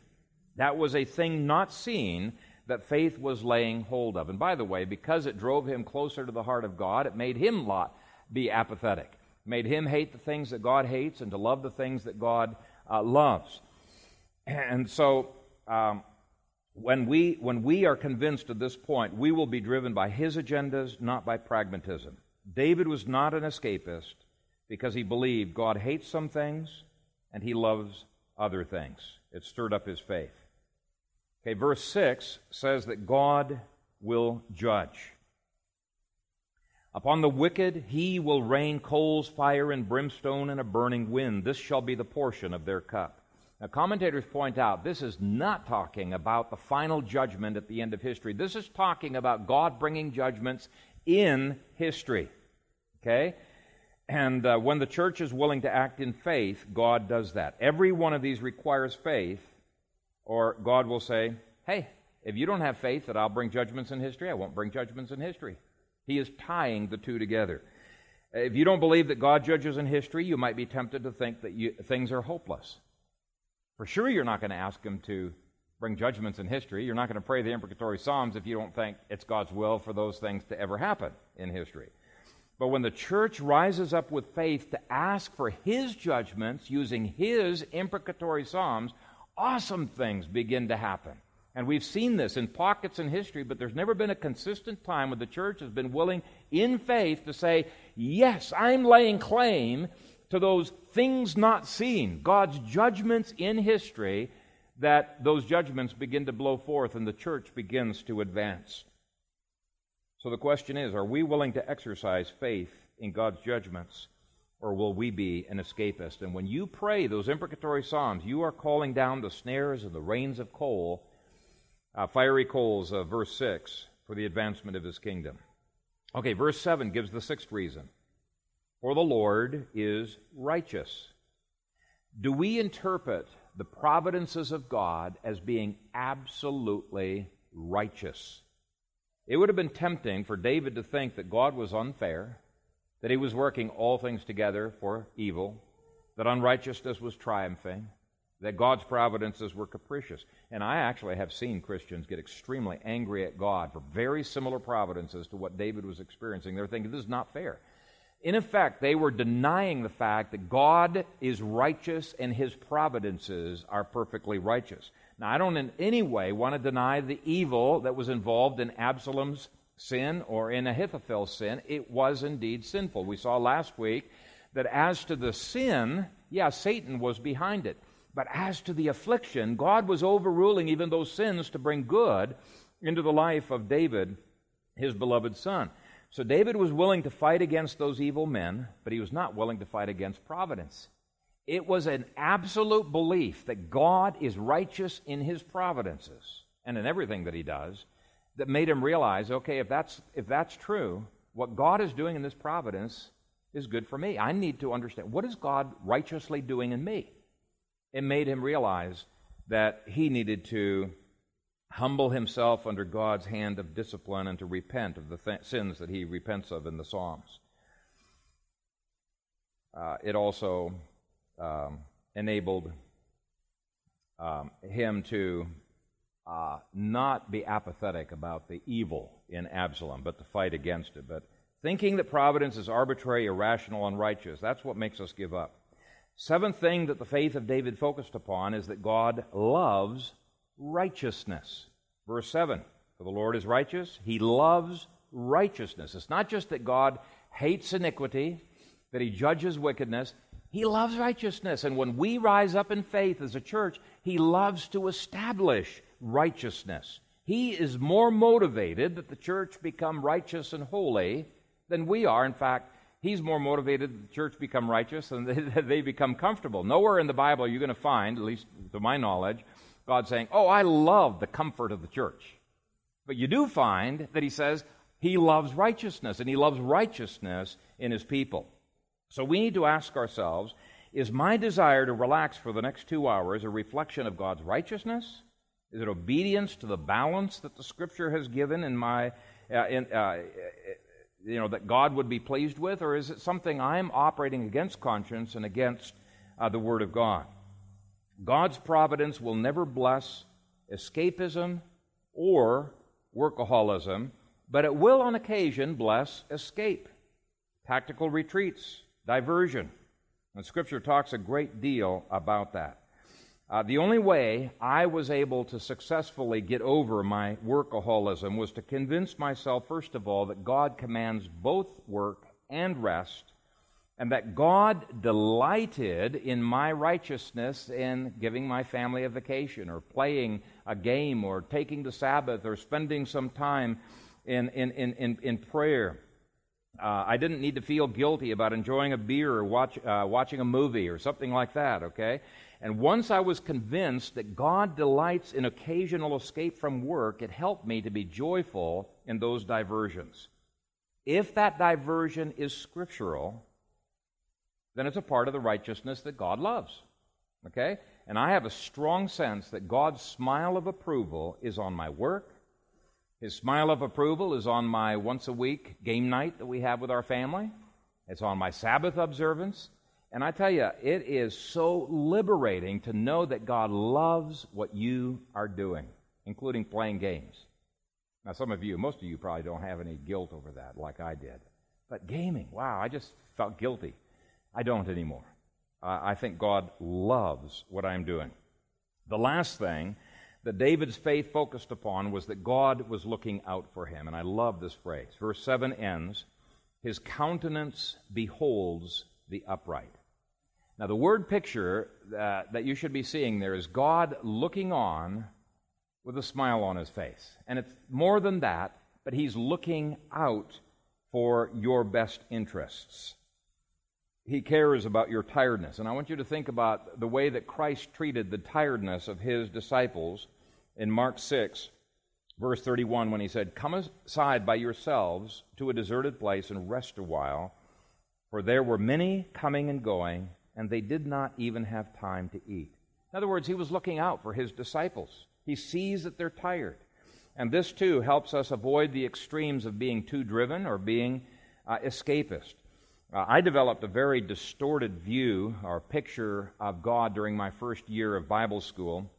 Speaker 1: That was a thing not seen that faith was laying hold of. And by the way, because it drove him closer to the heart of God, it made him lot be apathetic, made him hate the things that God hates and to love the things that God uh, loves. And so, um, when we, when we are convinced at this point, we will be driven by his agendas, not by pragmatism. David was not an escapist because he believed God hates some things and he loves other things. It stirred up his faith. Okay, verse 6 says that God will judge. Upon the wicked he will rain coals, fire, and brimstone, and a burning wind. This shall be the portion of their cup. Now, commentators point out this is not talking about the final judgment at the end of history. This is talking about God bringing judgments in history. Okay? And uh, when the church is willing to act in faith, God does that. Every one of these requires faith, or God will say, hey, if you don't have faith that I'll bring judgments in history, I won't bring judgments in history. He is tying the two together. If you don't believe that God judges in history, you might be tempted to think that you, things are hopeless. For sure, you're not going to ask him to bring judgments in history. You're not going to pray the imprecatory Psalms if you don't think it's God's will for those things to ever happen in history. But when the church rises up with faith to ask for his judgments using his imprecatory Psalms, awesome things begin to happen. And we've seen this in pockets in history, but there's never been a consistent time when the church has been willing in faith to say, Yes, I'm laying claim to those things not seen, God's judgments in history, that those judgments begin to blow forth and the church begins to advance. So the question is are we willing to exercise faith in God's judgments? Or will we be an escapist? And when you pray those imprecatory psalms, you are calling down the snares and the rains of coal, uh, fiery coals of verse 6, for the advancement of his kingdom. Okay, verse 7 gives the sixth reason. For the Lord is righteous. Do we interpret the providences of God as being absolutely righteous? It would have been tempting for David to think that God was unfair, that he was working all things together for evil, that unrighteousness was triumphing, that God's providences were capricious. And I actually have seen Christians get extremely angry at God for very similar providences to what David was experiencing. They're thinking, this is not fair. In effect, they were denying the fact that God is righteous and his providences are perfectly righteous. Now, I don't in any way want to deny the evil that was involved in Absalom's sin or in Ahithophel's sin. It was indeed sinful. We saw last week that as to the sin, yeah, Satan was behind it. But as to the affliction, God was overruling even those sins to bring good into the life of David, his beloved son. So David was willing to fight against those evil men, but he was not willing to fight against providence. It was an absolute belief that God is righteous in his providences and in everything that he does that made him realize okay, if that's, if that's true, what God is doing in this providence is good for me. I need to understand what is God righteously doing in me? It made him realize that he needed to humble himself under God's hand of discipline and to repent of the th- sins that he repents of in the Psalms. Uh, it also um, enabled um, him to uh, not be apathetic about the evil in Absalom, but to fight against it. But thinking that providence is arbitrary, irrational, unrighteous, that's what makes us give up. Seventh thing that the faith of David focused upon is that God loves righteousness. Verse 7 For the Lord is righteous, he loves righteousness. It's not just that God hates iniquity, that he judges wickedness. He loves righteousness. And when we rise up in faith as a church, he loves to establish righteousness. he is more motivated that the church become righteous and holy than we are. In fact, he's more motivated that the church become righteous than that they become comfortable. Nowhere in the Bible are you going to find, at least to my knowledge, God saying, Oh, I love the comfort of the church. But you do find that he says he loves righteousness, and he loves righteousness in his people. So we need to ask ourselves is my desire to relax for the next two hours a reflection of God's righteousness? Is it obedience to the balance that the Scripture has given in my, uh, in, uh, you know, that God would be pleased with, or is it something I'm operating against conscience and against uh, the Word of God? God's providence will never bless escapism or workaholism, but it will on occasion bless escape, tactical retreats, diversion. And Scripture talks a great deal about that. Uh, the only way I was able to successfully get over my workaholism was to convince myself, first of all, that God commands both work and rest, and that God delighted in my righteousness in giving my family a vacation, or playing a game, or taking the Sabbath, or spending some time in, in, in, in, in prayer. Uh, I didn't need to feel guilty about enjoying a beer or watch, uh, watching a movie or something like that, okay? And once I was convinced that God delights in occasional escape from work, it helped me to be joyful in those diversions. If that diversion is scriptural, then it's a part of the righteousness that God loves. Okay? And I have a strong sense that God's smile of approval is on my work. His smile of approval is on my once a week game night that we have with our family. It's on my Sabbath observance. And I tell you, it is so liberating to know that God loves what you are doing, including playing games. Now, some of you, most of you probably don't have any guilt over that like I did. But gaming, wow, I just felt guilty. I don't anymore. Uh, I think God loves what I'm doing. The last thing that David's faith focused upon was that God was looking out for him. And I love this phrase. Verse 7 ends His countenance beholds the upright. Now, the word picture that, that you should be seeing there is God looking on with a smile on his face. And it's more than that, but he's looking out for your best interests. He cares about your tiredness. And I want you to think about the way that Christ treated the tiredness of his disciples in Mark 6, verse 31, when he said, Come aside by yourselves to a deserted place and rest a while, for there were many coming and going and they did not even have time to eat. In other words, he was looking out for his disciples. He sees that they're tired. And this, too, helps us avoid the extremes of being too driven or being uh, escapist. Uh, I developed a very distorted view or picture of God during my first year of Bible school,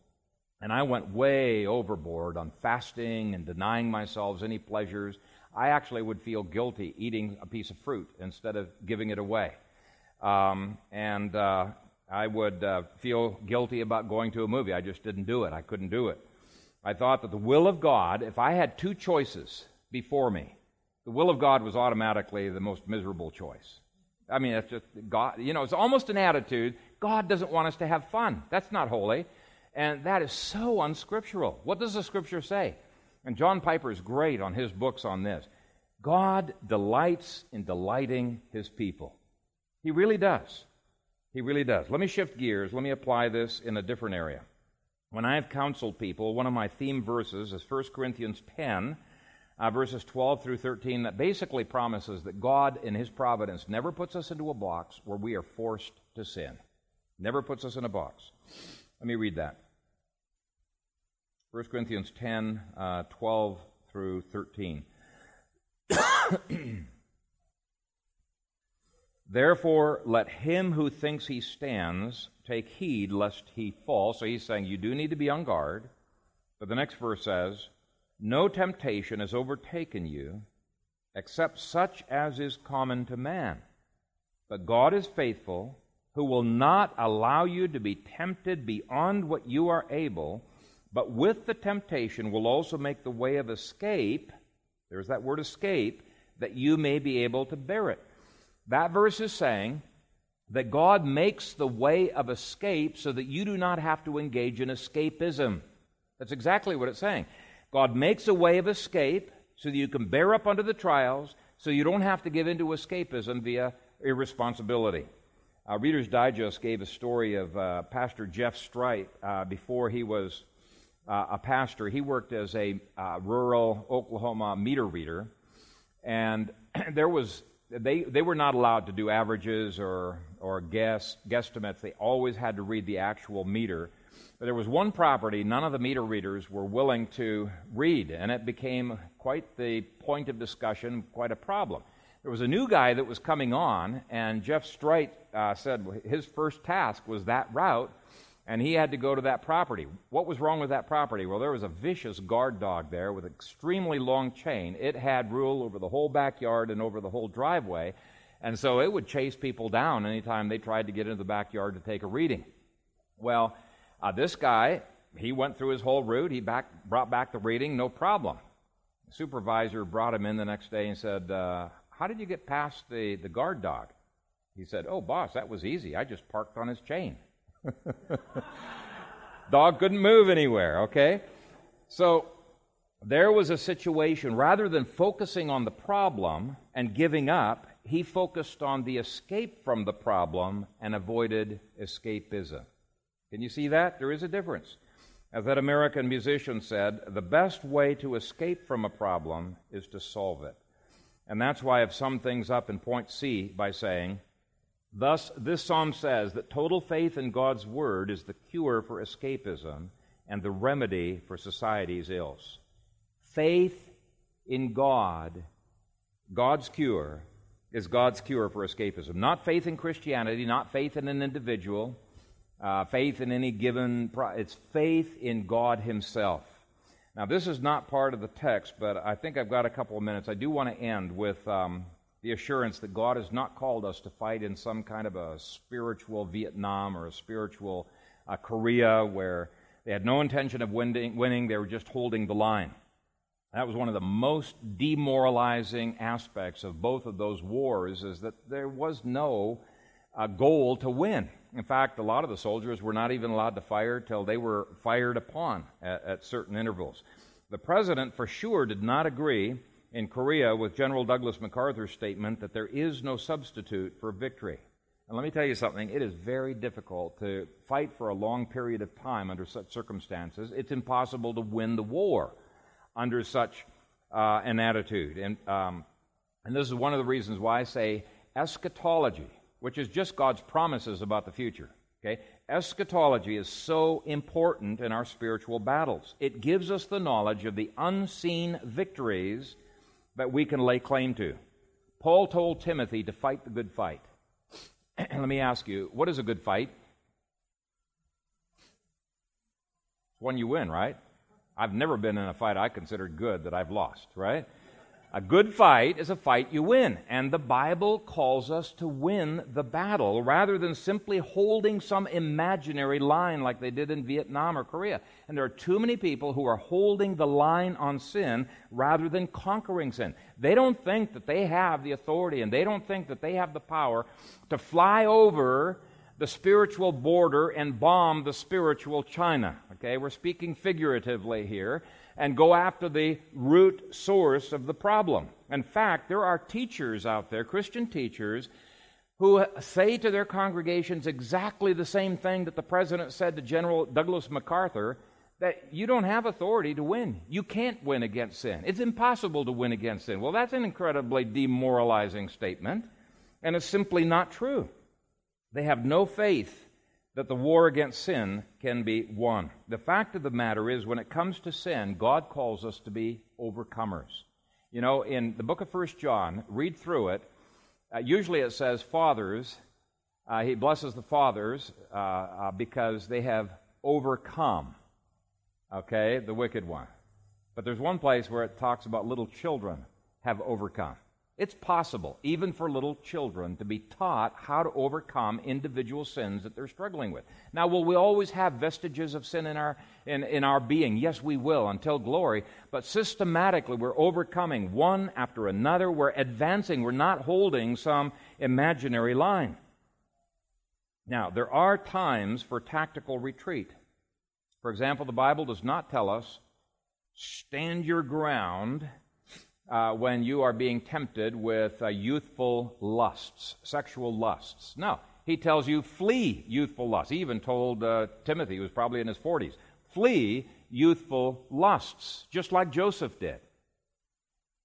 Speaker 1: and I went way overboard on fasting and denying myself any pleasures. I actually would feel guilty eating a piece of fruit instead of giving it away. Um, and uh, I would uh, feel guilty about going to a movie. I just didn't do it. I couldn't do it. I thought that the will of God, if I had two choices before me, the will of God was automatically the most miserable choice. I mean, it's just God, you know, it's almost an attitude. God doesn't want us to have fun. That's not holy. And that is so unscriptural. What does the scripture say? And John Piper is great on his books on this. God delights in delighting his people. He really does. He really does. Let me shift gears. Let me apply this in a different area. When I have counseled people, one of my theme verses is 1 Corinthians 10, uh, verses 12 through 13, that basically promises that God, in His providence, never puts us into a box where we are forced to sin. Never puts us in a box. Let me read that. 1 Corinthians 10, uh, 12 through 13. Therefore, let him who thinks he stands take heed lest he fall. So he's saying you do need to be on guard. But the next verse says, No temptation has overtaken you except such as is common to man. But God is faithful, who will not allow you to be tempted beyond what you are able, but with the temptation will also make the way of escape. There's that word escape, that you may be able to bear it. That verse is saying that God makes the way of escape so that you do not have to engage in escapism. That's exactly what it's saying. God makes a way of escape so that you can bear up under the trials, so you don't have to give in to escapism via irresponsibility. Uh, Reader's Digest gave a story of uh, Pastor Jeff Strite uh, before he was uh, a pastor. He worked as a uh, rural Oklahoma meter reader, and there was they, they were not allowed to do averages or, or guess, guesstimates. They always had to read the actual meter. But there was one property none of the meter readers were willing to read, and it became quite the point of discussion, quite a problem. There was a new guy that was coming on, and Jeff Strite uh, said his first task was that route, and he had to go to that property. What was wrong with that property? Well, there was a vicious guard dog there with an extremely long chain. It had rule over the whole backyard and over the whole driveway, and so it would chase people down anytime they tried to get into the backyard to take a reading. Well, uh, this guy, he went through his whole route. He back, brought back the reading, no problem. The supervisor brought him in the next day and said, uh, How did you get past the, the guard dog? He said, Oh, boss, that was easy. I just parked on his chain. Dog couldn't move anywhere, okay? So there was a situation, rather than focusing on the problem and giving up, he focused on the escape from the problem and avoided escapism. Can you see that? There is a difference. As that American musician said, the best way to escape from a problem is to solve it. And that's why I've summed things up in point C by saying, Thus, this psalm says that total faith in God's word is the cure for escapism and the remedy for society's ills. Faith in God, God's cure, is God's cure for escapism. Not faith in Christianity, not faith in an individual, uh, faith in any given. Pro- it's faith in God Himself. Now, this is not part of the text, but I think I've got a couple of minutes. I do want to end with um, the assurance that God has not called us to fight in some kind of a spiritual Vietnam or a spiritual uh, Korea where they had no intention of winning, winning, they were just holding the line. That was one of the most demoralizing aspects of both of those wars is that there was no uh, goal to win. In fact, a lot of the soldiers were not even allowed to fire till they were fired upon at, at certain intervals. The president, for sure, did not agree in Korea with General Douglas MacArthur's statement that there is no substitute for victory. And let me tell you something, it is very difficult to fight for a long period of time under such circumstances. It's impossible to win the war under such uh, an attitude. And, um, and this is one of the reasons why I say eschatology, which is just God's promises about the future. Okay? Eschatology is so important in our spiritual battles. It gives us the knowledge of the unseen victories that we can lay claim to. Paul told Timothy to fight the good fight. Let me ask you, what is a good fight? It's one you win, right? I've never been in a fight I considered good that I've lost, right? A good fight is a fight you win, and the Bible calls us to win the battle rather than simply holding some imaginary line like they did in Vietnam or Korea. And there are too many people who are holding the line on sin rather than conquering sin. They don't think that they have the authority and they don't think that they have the power to fly over the spiritual border and bomb the spiritual China. Okay, we're speaking figuratively here and go after the root source of the problem. In fact, there are teachers out there, Christian teachers, who say to their congregations exactly the same thing that the president said to General Douglas MacArthur that you don't have authority to win. You can't win against sin. It's impossible to win against sin. Well, that's an incredibly demoralizing statement, and it's simply not true. They have no faith that the war against sin can be won. The fact of the matter is, when it comes to sin, God calls us to be overcomers. You know, in the book of First John, read through it. Uh, usually it says fathers. Uh, he blesses the fathers uh, uh because they have overcome, okay, the wicked one. But there's one place where it talks about little children have overcome. It's possible, even for little children, to be taught how to overcome individual sins that they're struggling with. Now, will we always have vestiges of sin in our, in, in our being? Yes, we will, until glory. But systematically, we're overcoming one after another. We're advancing. We're not holding some imaginary line. Now, there are times for tactical retreat. For example, the Bible does not tell us stand your ground uh, when you are being tempted with uh, youthful lusts, sexual lusts. No, he tells you flee youthful lusts. He even told uh, Timothy, who was probably in his 40s, flee youthful lusts, just like Joseph did.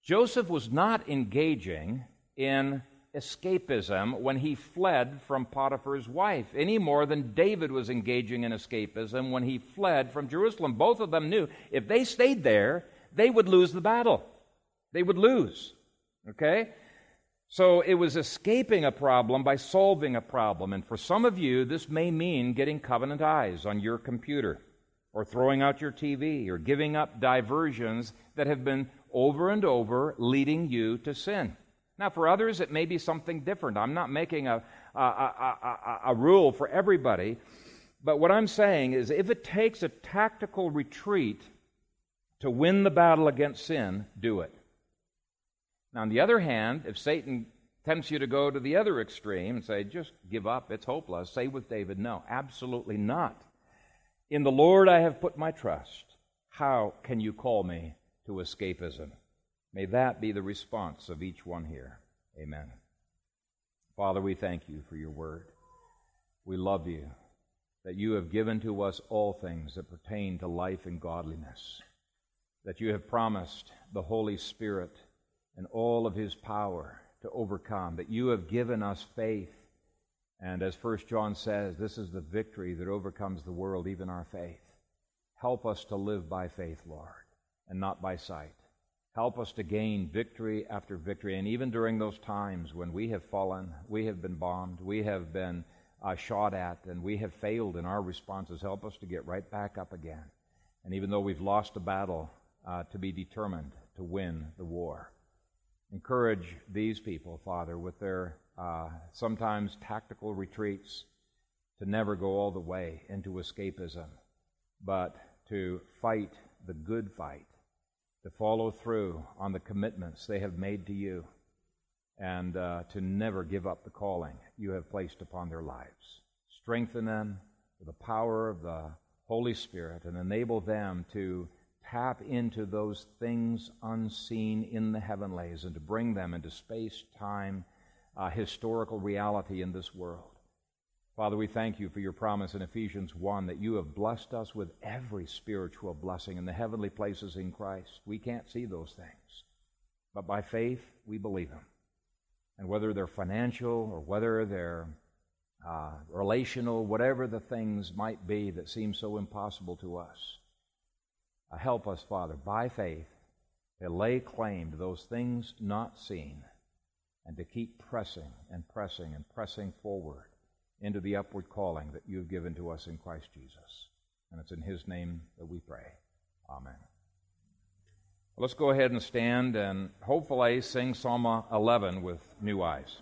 Speaker 1: Joseph was not engaging in escapism when he fled from Potiphar's wife, any more than David was engaging in escapism when he fled from Jerusalem. Both of them knew if they stayed there, they would lose the battle. They would lose. Okay? So it was escaping a problem by solving a problem. And for some of you, this may mean getting covenant eyes on your computer, or throwing out your TV, or giving up diversions that have been over and over leading you to sin. Now, for others, it may be something different. I'm not making a, a, a, a, rule for everybody. But what I'm saying is if it takes a tactical retreat to win the battle against sin, do it. Now, on the other hand, if Satan tempts you to go to the other extreme and say, just give up, it's hopeless, say with David, no, absolutely not. In the Lord I have put my trust. How can you call me to escapism? May that be the response of each one here. Amen. Father, we thank you for your word. We love you that you have given to us all things that pertain to life and godliness, that you have promised the Holy Spirit and all of his power to overcome, that you have given us faith. And as First John says, this is the victory that overcomes the world, even our faith. Help us to live by faith, Lord, and not by sight. Help us to gain victory after victory. And even during those times when we have fallen, we have been bombed, we have been uh, shot at, and we have failed in our responses, help us to get right back up again. And even though we've lost a battle, uh, to be determined to win the war. Encourage these people, Father, with their uh, sometimes tactical retreats to never go all the way into escapism, but to fight the good fight to follow through on the commitments they have made to you and uh, to never give up the calling you have placed upon their lives. Strengthen them with the power of the Holy Spirit and enable them to tap into those things unseen in the heavenlies and to bring them into space, time, uh, historical reality in this world. Father, we thank you for your promise in Ephesians 1 that you have blessed us with every spiritual blessing in the heavenly places in Christ. We can't see those things, but by faith, we believe them. And whether they're financial or whether they're uh, relational, whatever the things might be that seem so impossible to us, Uh, help us, Father, by faith, to lay claim to those things not seen and to keep pressing and pressing and pressing forward into the upward calling that you have given to us in Christ Jesus. And it's in His name that we pray. Amen. Well, let's go ahead and stand and hopefully sing Psalm 11 with new eyes.